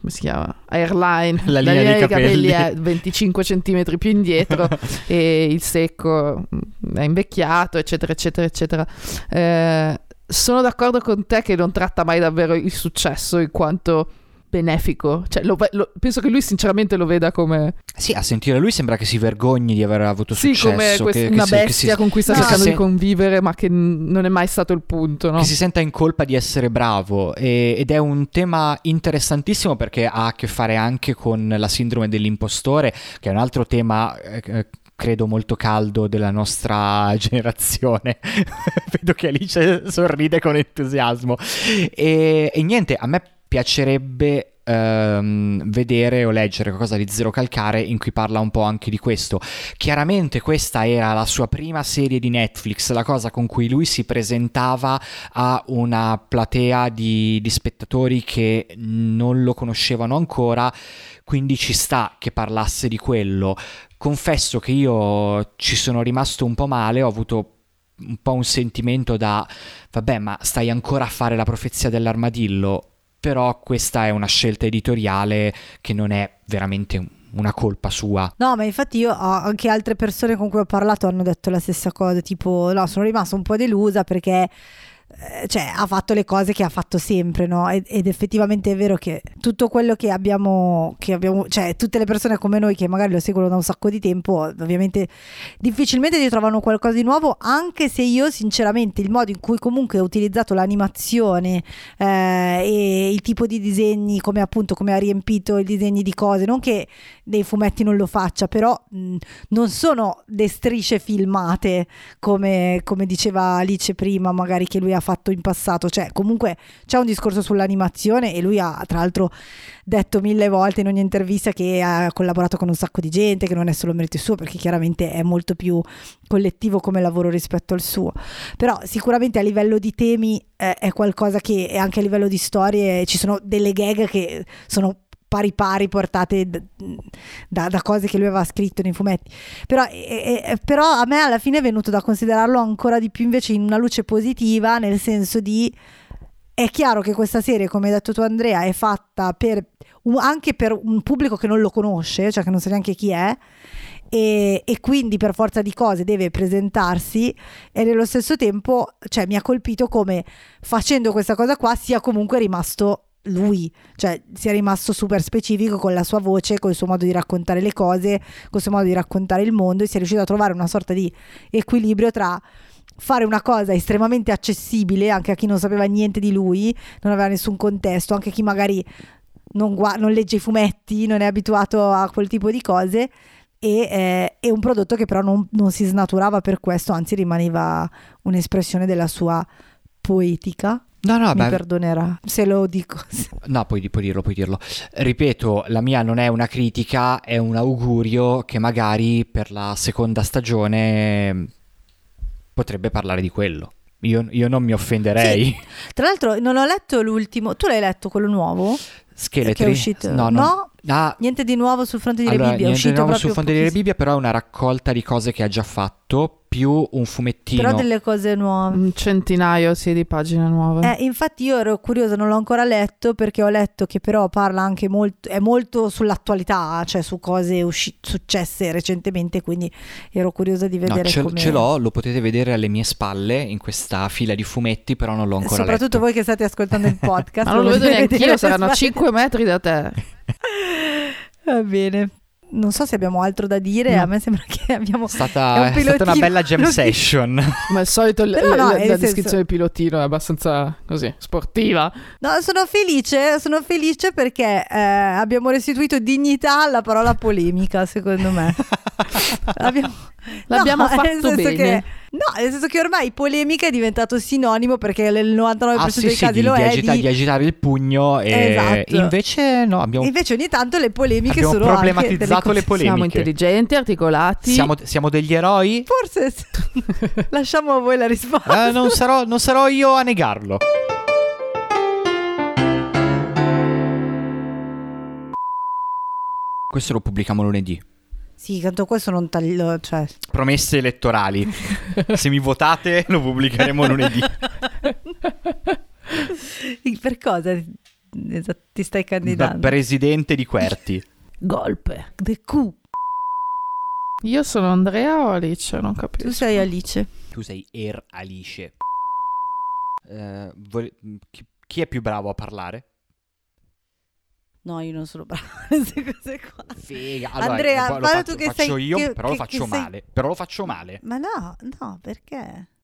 come si chiama? Airline La linea dei capelli. è 25 centimetri più indietro e il secco mm, è invecchiato eccetera eccetera eccetera Eh, sono d'accordo con te che non tratta mai davvero il successo in quanto benefico cioè, lo lo- penso che lui sinceramente lo veda come Sì, a sentire lui sembra che si vergogni di aver avuto sì, successo. come quest- che, una si- che bestia si, con cui sta No, cercando sì. di convivere, ma che n- non è mai stato il punto, no? che si senta in colpa di essere bravo e- ed è un tema interessantissimo perché ha a che fare anche con la sindrome dell'impostore che è un altro tema eh, eh, credo molto caldo della nostra generazione vedo che Alice sorride con entusiasmo e, e niente a me piacerebbe ehm, vedere o leggere qualcosa di Zero Calcare in cui parla un po' anche di questo. Chiaramente questa era la sua prima serie di Netflix, la cosa con cui lui si presentava a una platea di, di spettatori che non lo conoscevano ancora, quindi ci sta che parlasse di quello. Confesso che io ci sono rimasto un po' male, ho avuto un po' un sentimento da vabbè, ma stai ancora a fare la profezia dell'armadillo però questa è una scelta editoriale che non è veramente una colpa sua. No, ma infatti io anche altre persone con cui ho parlato hanno detto la stessa cosa, tipo no, sono rimasta un po' delusa perché cioè, ha fatto le cose che ha fatto sempre, no? Ed, ed, effettivamente è vero che tutto quello che abbiamo, che abbiamo, cioè tutte le persone come noi che magari lo seguono da un sacco di tempo, ovviamente difficilmente ti trovano qualcosa di nuovo, anche se io sinceramente il modo in cui comunque ho utilizzato l'animazione eh, e il tipo di disegni, come appunto come ha riempito i disegni di cose, non che dei fumetti non lo faccia, però mh, non sono le strisce filmate come, come diceva Alice prima, magari che lui ha fatto in passato, cioè comunque c'è un discorso sull'animazione e lui ha tra l'altro detto mille volte in ogni intervista che ha collaborato con un sacco di gente, che non è solo merito suo, perché chiaramente è molto più collettivo come lavoro rispetto al suo. Però sicuramente a livello di temi eh, è qualcosa che anche a livello di storie ci sono delle gag che sono pari pari portate da, da, cose che lui aveva scritto nei fumetti. Però, e, e, però, a me alla fine è venuto da considerarlo ancora di più invece in una luce positiva, nel senso di è chiaro che questa serie, come hai detto tu Andrea, è fatta per, anche per un pubblico che non lo conosce, cioè che non sa neanche chi è. E, e, quindi per forza di cose deve presentarsi e nello stesso tempo cioè, mi ha colpito come facendo questa cosa qua sia comunque rimasto lui, cioè sia rimasto super specifico con la sua voce, con il suo modo di raccontare le cose, con il suo modo di raccontare il mondo e si è riuscito a trovare una sorta di equilibrio tra fare una cosa estremamente accessibile anche a chi non sapeva niente di lui, non aveva nessun contesto, anche chi magari non, gu- non legge i fumetti, non è abituato a quel tipo di cose. E, eh, e un prodotto che però non, non si snaturava per questo, anzi rimaneva un'espressione della sua poetica No, no, mi beh, perdonerà se lo dico. No, puoi, puoi, dirlo, puoi dirlo. Ripeto, la mia non è una critica, è un augurio che magari per la seconda stagione potrebbe parlare di quello. Io, io non mi offenderei. Sì. Tra l'altro, non ho letto l'ultimo. Tu l'hai letto quello nuovo? Scheletri? Che è uscito? No, no. no? Ah, niente di nuovo sul fronte di allora, Rebibbia. Niente di nuovo sul fronte di. Rebibbia, però è una raccolta di cose che ha già fatto, più un fumettino. Però delle cose nuove. Un centinaio, sì, di pagine nuove. Eh, infatti io ero curiosa, non l'ho ancora letto perché ho letto che però parla anche molto, è molto sull'attualità, cioè su cose usci- successe recentemente, quindi ero curiosa di vedere no, ce, come... ce l'ho, lo potete vedere alle mie spalle in questa fila di fumetti, però non l'ho ancora Soprattutto letto. voi che state ascoltando il podcast. Ma non lo vedo neanche io, saranno a alle 5 metri da te. Va bene. Non so se abbiamo altro da dire, No. a me sembra che abbiamo... È stata, un è stata una bella jam session. Ma al solito l- Però l- no, la, senso- descrizione del pilotino è abbastanza così, sportiva. No, sono felice, sono felice perché eh, abbiamo restituito dignità alla parola polemica, secondo me. Abbiamo- L'abbiamo No, nel fatto senso bene. che- no, nel senso che ormai polemica è diventato sinonimo perché nel 99% Ah, sì, dei sì, casi di, lo di è agita- di- di agitare il pugno e Esatto. invece no, abbiamo, Invece ogni tanto le polemiche abbiamo sono problematizzato le polemiche. Siamo intelligenti, articolati. Siamo, siamo degli eroi? Forse lasciamo a voi la risposta. Eh, non, sarò, non sarò io a negarlo. Questo lo pubblichiamo lunedì. Sì, tanto questo non taglio, cioè Promesse elettorali. Se mi votate lo pubblicheremo lunedì. per cosa esatto, ti stai Da candidando? presidente di Querti. Golpe. The Q. Io sono Andrea o Alice? Non Tu capisco. sei Alice. Tu sei Er Alice. Eh, vol- chi, chi è più bravo a parlare? No, io non sono brava a queste cose qua. Figa. Andrea, poi lo faccio, tu che faccio sei- io, che- però lo che- faccio che sei- male. Però lo faccio male. Ma no, no, perché?